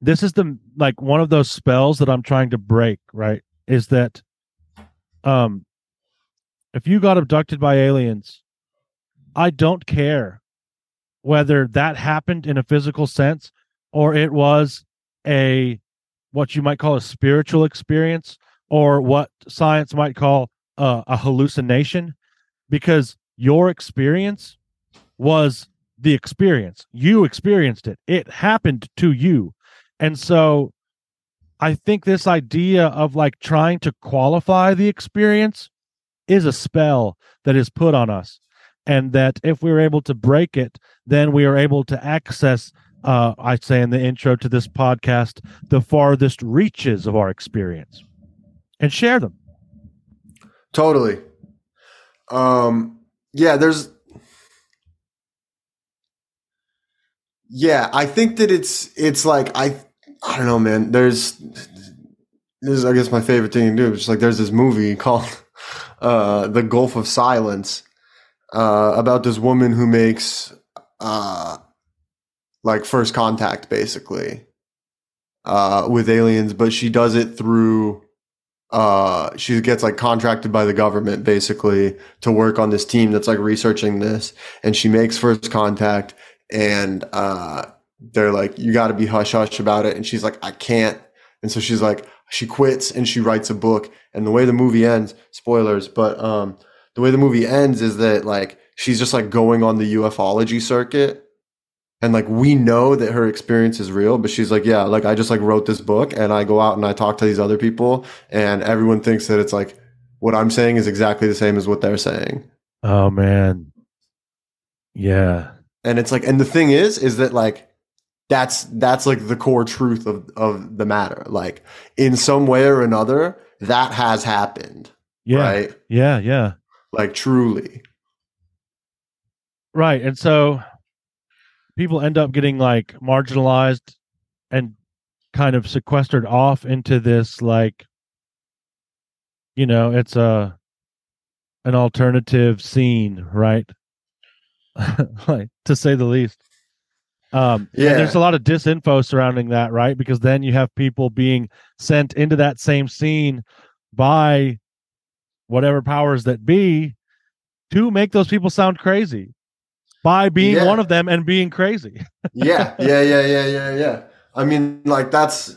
S1: this is the like one of those spells that i'm trying to break right is that um if you got abducted by aliens i don't care whether that happened in a physical sense or it was a what you might call a spiritual experience or what science might call uh, a hallucination because your experience was the experience. You experienced it. It happened to you. And so i think this idea of like trying to qualify the experience is a spell that is put on us and that if we're able to break it then we are able to access uh, i say in the intro to this podcast the farthest reaches of our experience and share them
S2: Totally. Um yeah, there's Yeah, I think that it's it's like I I don't know, man. There's this is I guess my favorite thing to do. It's like there's this movie called uh The Gulf of Silence uh about this woman who makes uh like first contact basically uh with aliens, but she does it through uh she gets like contracted by the government basically to work on this team that's like researching this. And she makes first contact and uh they're like you got to be hush hush about it. And she's like I can't. And so she's like she quits and she writes a book. And the way the movie ends spoilers but um the way the movie ends is that like she's just like going on the ufology circuit and like we know that her experience is real but she's like yeah like i just like wrote this book and i go out and i talk to these other people and everyone thinks that it's like what i'm saying is exactly the same as what they're saying.
S1: Oh man. Yeah.
S2: And it's like and the thing is is that like that's that's like the core truth of of the matter. Like in some way or another that has happened
S1: yeah.
S2: right?
S1: Yeah yeah.
S2: Like truly.
S1: Right and so people end up getting like marginalized and kind of sequestered off into this like you know it's a an alternative scene right? Like to say the least. Um
S2: Yeah.
S1: there's a lot of disinfo surrounding that right? Because then you have people being sent into that same scene by whatever powers that be to make those people sound crazy by being
S2: Yeah.
S1: one of them and being crazy.
S2: Yeah yeah yeah yeah yeah yeah. I mean like that's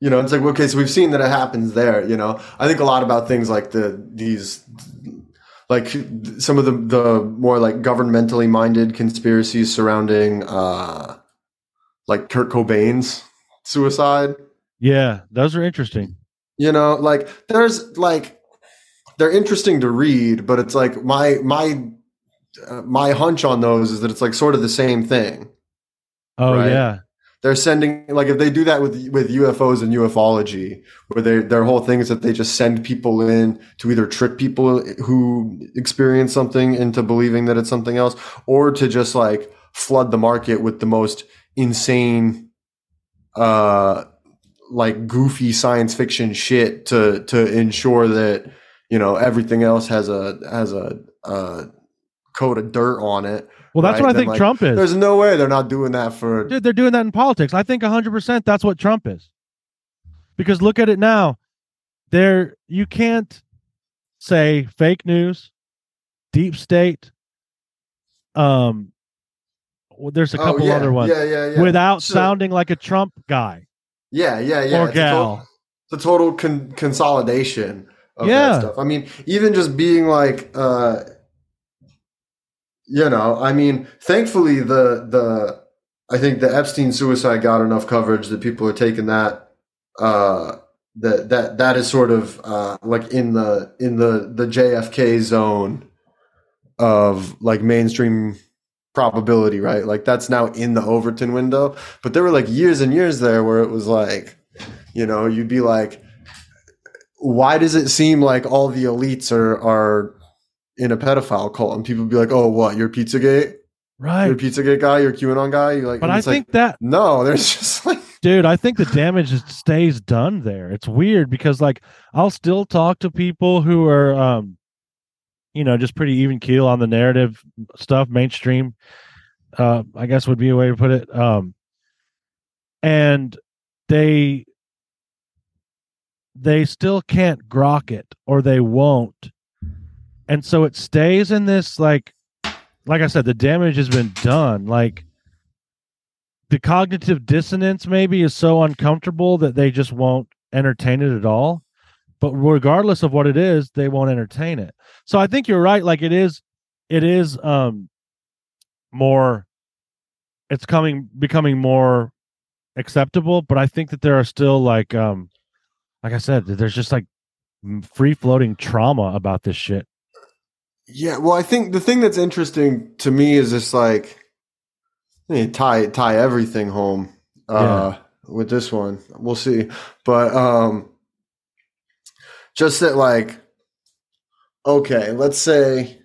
S2: you know it's like okay so we've seen that it happens there you know? I think a lot about things like the these like some of the the more like governmentally minded conspiracies surrounding uh like kurt cobain's suicide.
S1: Yeah those are interesting.
S2: You know like there's like they're interesting to read but it's like my my uh, my hunch on those is that it's like sort of the same thing
S1: oh
S2: Right.
S1: yeah
S2: they're sending like if they do that with with UFOs and ufology, where they their whole thing is that they just send people in to either trick people who experience something into believing that it's something else, or to just like flood the market with the most insane, uh, like goofy science fiction shit to to ensure that you know everything else has a has a, a coat of dirt on it
S1: Well, that's
S2: Right,
S1: what I
S2: then,
S1: think
S2: like,
S1: Trump is.
S2: there's no way they're not doing that for
S1: Dude, they're doing that in politics. I think 100% that's what Trump is. Because look at it now. There you can't say fake news, deep state. Um well, there's a
S2: Oh,
S1: couple
S2: yeah,
S1: other ones
S2: yeah yeah yeah
S1: without
S2: So-
S1: sounding like a Trump guy
S2: yeah yeah yeah
S1: or
S2: it's a total-
S1: gal.
S2: the total con- consolidation of
S1: Yeah.
S2: that stuff. I mean, even just being like, uh, you know, I mean, thankfully the the I think the Epstein suicide got enough coverage that people are taking that uh, that that that is sort of uh, like in the in the the JFK zone of like mainstream probability, right? Like that's now in the Overton window. But there were like years and years there where it was like, you know, you'd be like, why does it seem like all the elites are are in a pedophile cult? And people be like, oh, what? You're Pizzagate?
S1: Right.
S2: You're a Pizzagate guy? You're QAnon guy? You're like,
S1: but I
S2: it's like,
S1: think that
S2: no, there's just like,
S1: dude i think the damage stays done there it's weird because like i'll still talk to people who are um you know just pretty even keel on the narrative stuff mainstream uh i guess would be a way to put it um and they they still can't grok it or they won't and so it stays in this like like i said the damage has been done. Like the cognitive dissonance maybe is so uncomfortable that they just won't entertain it at all. But regardless of what it is they won't entertain it. So i think you're right. Like it is it is um more it's coming becoming more acceptable. But i think that there are still like um like i said there's just like free floating trauma about this shit
S2: yeah. Well, I think the thing that's interesting to me is just like, tie tie everything home uh, with this one. We'll see, but um, just that like, okay, let's say.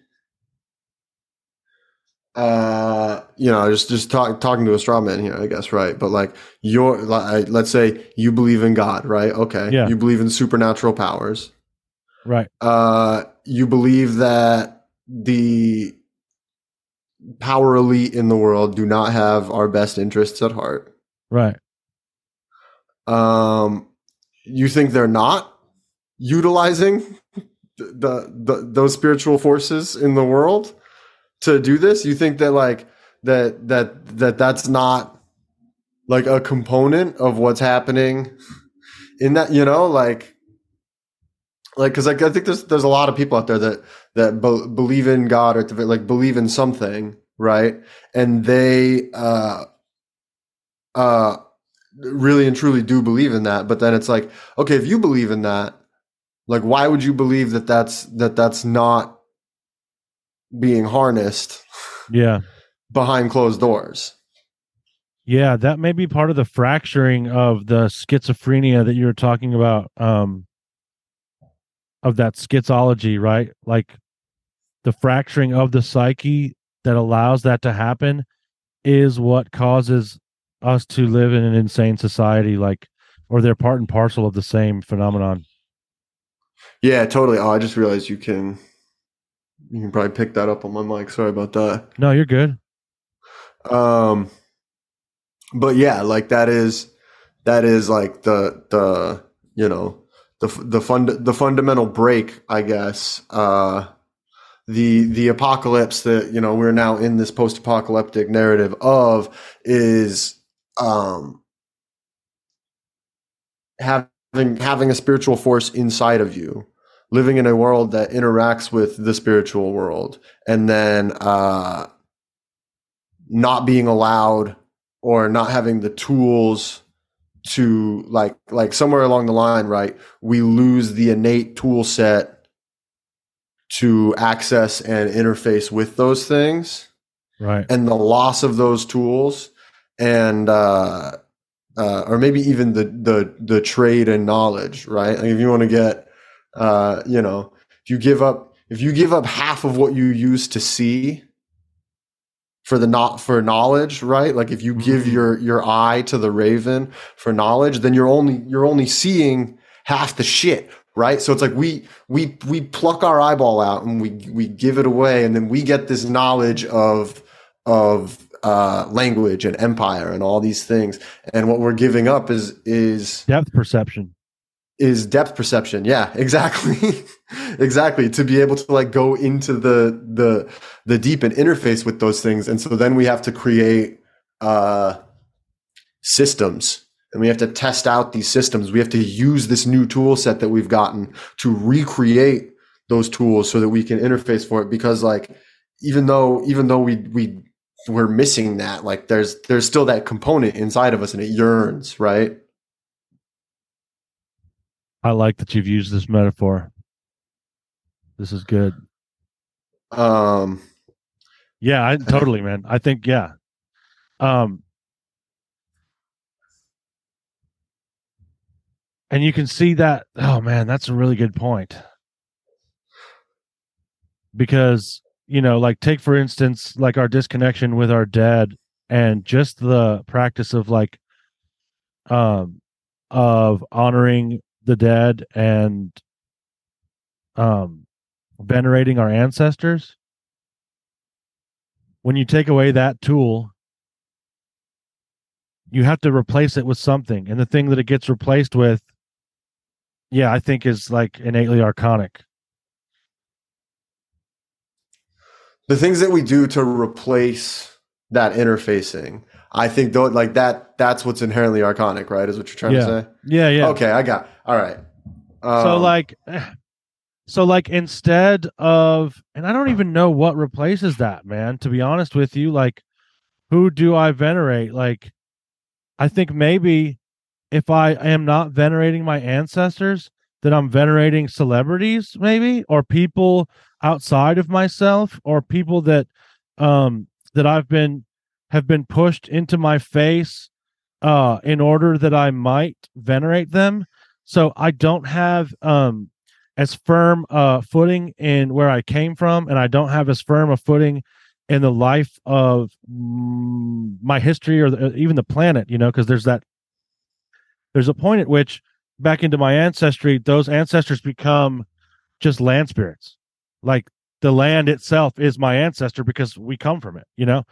S2: Uh, you know, just just talk, talking to a straw man here, I guess, right? But like, you're, like, let's say you believe in God, right? Okay,
S1: Yeah.
S2: you believe in supernatural powers.
S1: right
S2: uh, you believe that the power elite in the world do not have our best interests at heart.
S1: right
S2: Um, you think they're not utilizing the, the those spiritual forces in the world to do this? You think that like that that that that's not like a component of what's happening in that you know like like because like, I think there's there's a lot of people out there that that be- believe in God or like believe in something, right? And they uh uh really and truly do believe in that. But then it's like, okay, if you believe in that, like why would you believe that that's that that's not being harnessed
S1: yeah
S2: behind closed doors?
S1: Yeah, that may be part of the fracturing of the schizophrenia that you were talking about, um, of that schizology, right? Like the fracturing of the psyche that allows that to happen is what causes us to live in an insane society, like, or they're part and parcel of the same phenomenon.
S2: Yeah, totally. Oh, I just realized you can you can probably pick that up on my mic. Sorry about that.
S1: No, you're good.
S2: Um, but yeah, like that is that is like the the you know the the fund the fundamental break, I guess. Uh, the the apocalypse that you know we're now in this post apocalyptic narrative of is um having having a spiritual force inside of you living in a world that interacts with the spiritual world and then uh not being allowed or not having the tools to like like somewhere along the line right we lose the innate tool set to access and interface with those things
S1: Right.
S2: and the loss of those tools and uh uh, or maybe even the the the trade and knowledge, right? Like if you want to get, uh, you know, if you give up if you give up half of what you used to see for the not for knowledge, right? Like if you give
S1: Mhm.
S2: your your eye to the raven for knowledge, then you're only you're only seeing half the shit, right? So it's like we we we pluck our eyeball out and we we give it away, and then we get this knowledge of of uh, language and empire and all these things. And what we're giving up is is
S1: Depth perception.
S2: is depth perception. Yeah, exactly. exactly. To be able to like go into the the the deep and interface with those things. And so then we have to create uh systems and we have to test out these systems. We have to use this new tool set that we've gotten to recreate those tools so that we can interface for it because like even though even though we we we're missing that like there's there's still that component inside of us and it yearns right
S1: I like that you've used this metaphor. This is good.
S2: um
S1: Yeah, I totally, man. I think yeah. Um and you can see that oh man, that's a really good point. Because, you know, like take for instance like our disconnection with our dead and just the practice of like um of honoring the dead and um venerating our ancestors when you take away that tool, you have to replace it with something. And the thing that it gets replaced with, yeah, I think is like innately archonic.
S2: the things that we do to replace that interfacing i think though like that that's what's inherently archonic right is what you're trying
S1: Yeah.
S2: to say
S1: Yeah, yeah.
S2: okay i got all right
S1: so
S2: Um,
S1: like so like instead of and I don't even know what replaces that, man, to be honest with you, like who do I venerate? Like I think maybe if I am not venerating my ancestors, then I'm venerating celebrities maybe or people outside of myself or people that um that I've been have been pushed into my face uh in order that I might venerate them so I don't have um as firm uh footing in where I came from and I don't have as firm a footing in the life of my history or the, even the planet you know because there's that there's a point at which back into my ancestry those ancestors become just land spirits. Like the land itself is my ancestor because we come from it you know?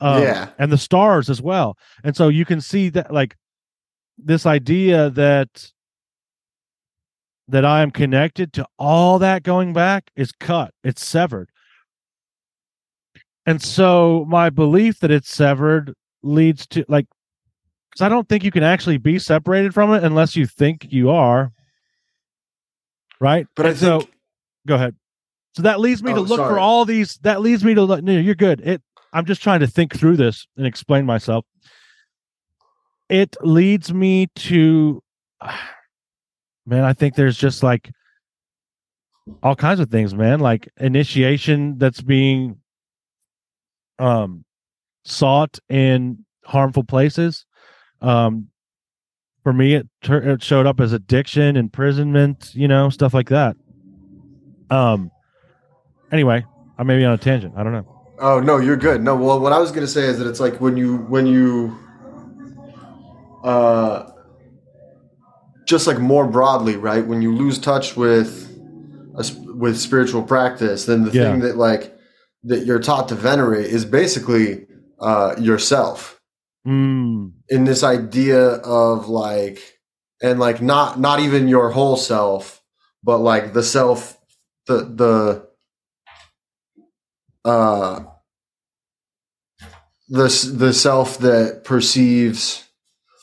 S1: Um,
S2: Yeah.
S1: and the stars as well. And so you can see that like this idea that that i am connected to all that going back is cut it's severed. And so my belief that it's severed leads to like because i don't think you can actually be separated from it unless you think you are. Right?
S2: But i
S1: And so
S2: think
S1: go ahead. So that leads me to
S2: Oh,
S1: look for all these that leads me to look no you're good. It i'm just trying to think through this and explain myself. It leads me to man i think there's just like all kinds of things man like initiation that's being um sought in harmful places. Um for me it, tur- it showed up as addiction imprisonment you know stuff like that. Um anyway i may be on a tangent i don't know.
S2: Oh no you're good. No well what i was to say is that it's like when you when you uh just like more broadly right? When you lose touch with a, with spiritual practice then the
S1: Yeah.
S2: thing that like that you're taught to venerate is basically uh yourself.
S1: Mm,
S2: in this idea of like and like not not even your whole self but like the self the the uh the the self that perceives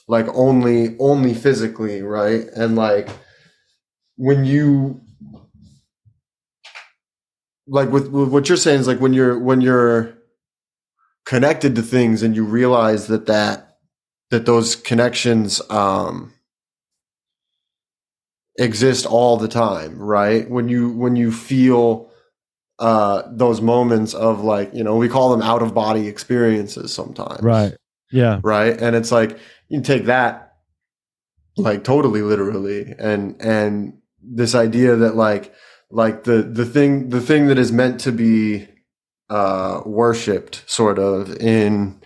S2: like only only physically right and like when you like with, with what you're saying is like when you're when you're connected to things and you realize that that that those connections um exist all the time right when you when you feel uh those moments of like you know we call them out of body experiences sometimes
S1: right Yeah.
S2: right? And it's like you can take that like totally literally, and and this idea that like like the the thing the thing that is meant to be uh worshipped sort of in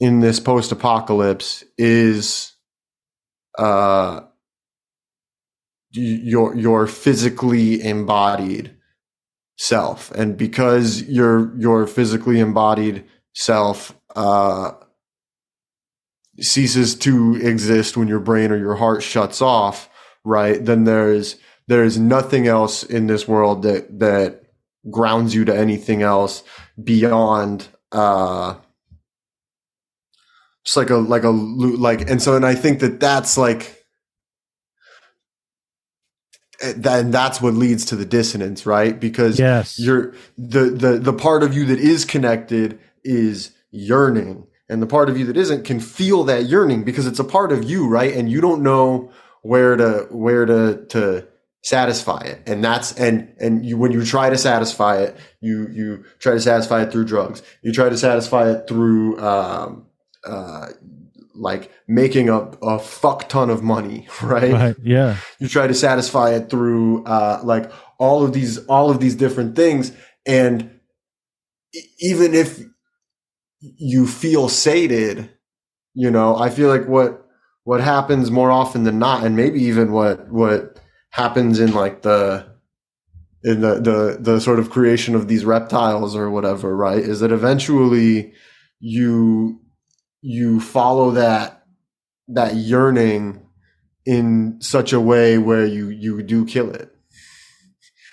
S2: in this post apocalypse is uh your your physically embodied self. And because your your physically embodied self uh ceases to exist when your brain or your heart shuts off right? Then there's there's nothing else in this world that that grounds you to anything else beyond uh just like a like a like and so and i think that that's like eh, that that's what leads to the dissonance right? Because
S1: Yes.
S2: you're the the the part of you that is connected is yearning and the part of you that isn't can feel that yearning because it's a part of you right and you don't know where to where to to satisfy it and that's and and you when you try to satisfy it you you try to satisfy it through drugs you try to satisfy it through um uh like making a, a fuck ton of money right?
S1: Right. Yeah.
S2: you try to satisfy it through uh, like all of these all of these different things and even if you feel sated you know? I feel like what what happens more often than not and maybe even what what happens in like the in the the the sort of creation of these reptiles or whatever right is that eventually you you follow that that yearning in such a way where you you do kill it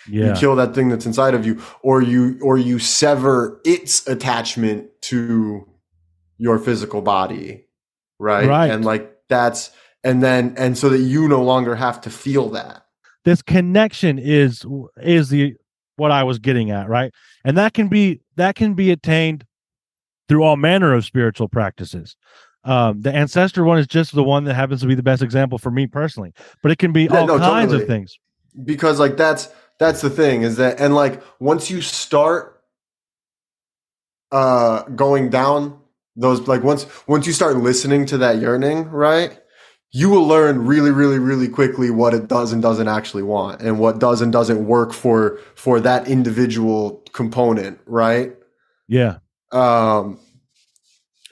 S1: Yeah.
S2: you kill that thing that's inside of you or you or you sever its attachment to your physical body right
S1: Right.
S2: and like that's and then and so that you no longer have to feel that
S1: this connection is is the what I was getting at, right? And that can be that can be attained through all manner of spiritual practices. Um, the ancestor one is just the one that happens to be the best example for me personally, but it can be
S2: Yeah,
S1: all
S2: no,
S1: kinds of things.
S2: because like that's that's the thing is that and like once you start uh going down those like once once you start listening to that yearning right you will learn really really really quickly what it does and doesn't actually want and what does and doesn't work for for that individual component right?
S1: Yeah,
S2: um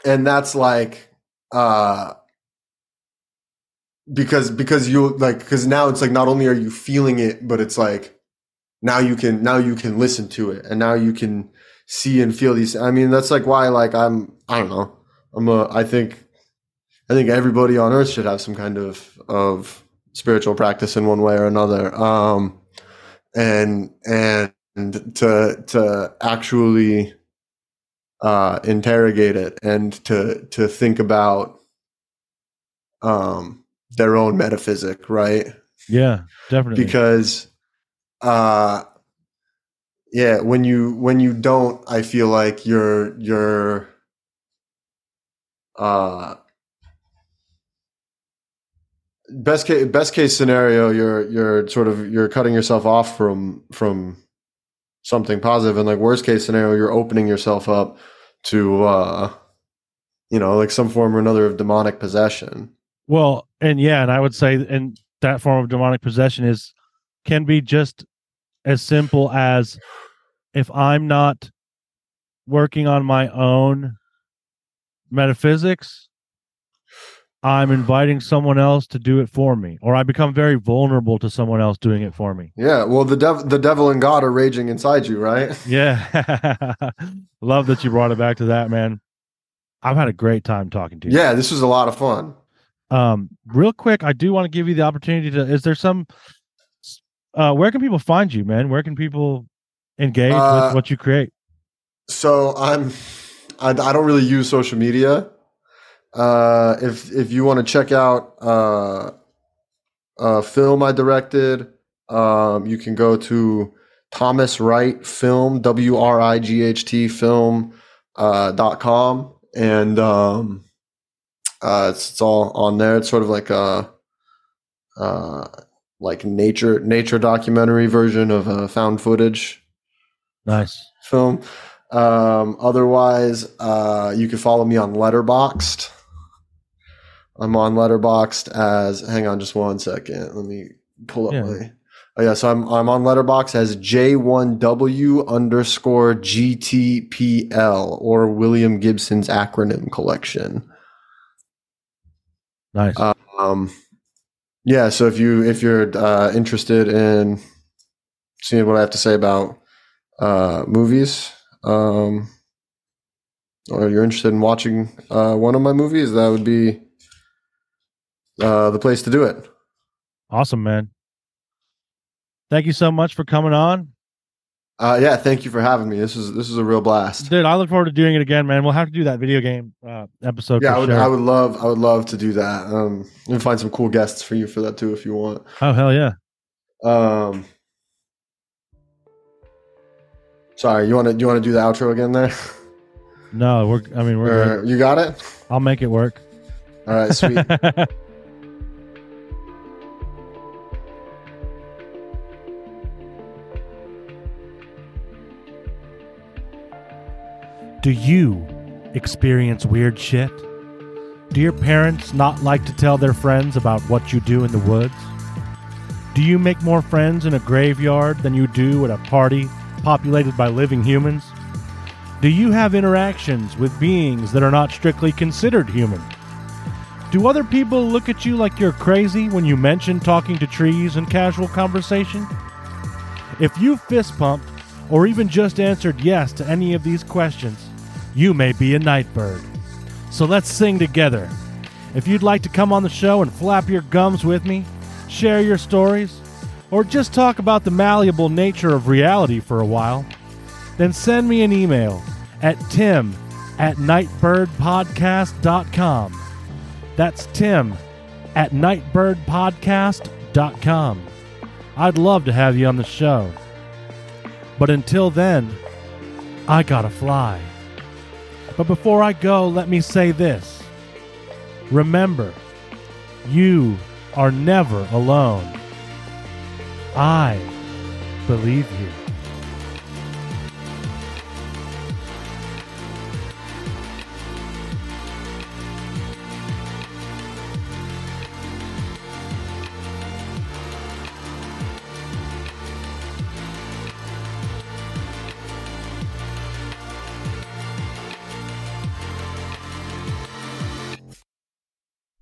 S2: and that's like uh because because you like because now it's like not only are you feeling it but it's like now you can now you can listen to it and now you can see and feel these i mean that's like why like i'm i don't know. I'm a i think i think everybody on earth should have some kind of of spiritual practice in one way or another. Um and and to to actually uh interrogate it and to to think about um their own metaphysic right?
S1: Yeah, definitely.
S2: because uh yeah when you when you don't i feel like you're you're uh best case best case scenario you're you're sort of you're cutting yourself off from from something positive and like worst case scenario you're opening yourself up to uh you know like some form or another of demonic possession.
S1: Well, and yeah, and I would say, and that form of demonic possession is can be just as simple as if I'm not working on my own metaphysics, I'm inviting someone else to do it for me, or I become very vulnerable to someone else doing it for me.
S2: yeah well the dev- the devil and god are raging inside you right
S1: Yeah. Love that you brought it back to that, man. I've had a great time talking to you.
S2: yeah this was a lot of fun
S1: Um, real quick, I do want to give you the opportunity to. Is there some? Uh, where can people find you, man? Where can people engage
S2: Uh,
S1: with what you create?
S2: So I'm, I, I don't really use social media. Uh, if if you want to check out uh, a film I directed, um, you can go to Thomas Wright Film W R I G H T Film uh, dot com and um, uh, it's, it's all on there. It's sort of like a uh, like nature nature documentary version of a found footage
S1: Nice.
S2: film. Um, otherwise, uh, you can follow me on Letterboxd I'm on Letterboxd as. Hang on, just one second. Let me pull up
S1: Yeah.
S2: my. Oh yeah, so I'm I'm on Letterboxd as J1W underscore GTPL or William Gibson's acronym collection.
S1: Nice.
S2: Um, yeah, so if you if you're uh, interested in seeing what I have to say about uh, movies, um, or you're interested in watching uh, one of my movies, that would be uh, the place to do it.
S1: awesome, man. Thank you so much for coming on.
S2: Uh, yeah, thank you for having me. This is this is a real blast.
S1: Dude, I look forward to doing it again, man. We'll have to do that video game uh, episode
S2: Yeah, I would,
S1: sure.
S2: I would love I would love to do that. Um, and find some cool guests for you for that too if you want.
S1: oh, hell yeah.
S2: Um, sorry, you want to you want to do the outro again there?
S1: No, we're, I mean, we're.
S2: Or, you got it.
S1: I'll make it work.
S2: All right, sweet.
S1: Do you experience weird shit? Do your parents not like to tell their friends about what you do in the woods? Do you make more friends in a graveyard than you do at a party populated by living humans? Do you have interactions with beings that are not strictly considered human? Do other people look at you like you're crazy when you mention talking to trees in casual conversation? If you fist pumped or even just answered yes to any of these questions, you may be a nightbird. So let's sing together. If you'd like to come on the show and flap your gums with me, share your stories, or just talk about the malleable nature of reality for a while, then send me an email at tim at nightbirdpodcast.com. That's tim at nightbirdpodcast.com. I'd love to have you on the show. But until then, I gotta fly. But before I go, let me say this. Remember, you are never alone. I believe you.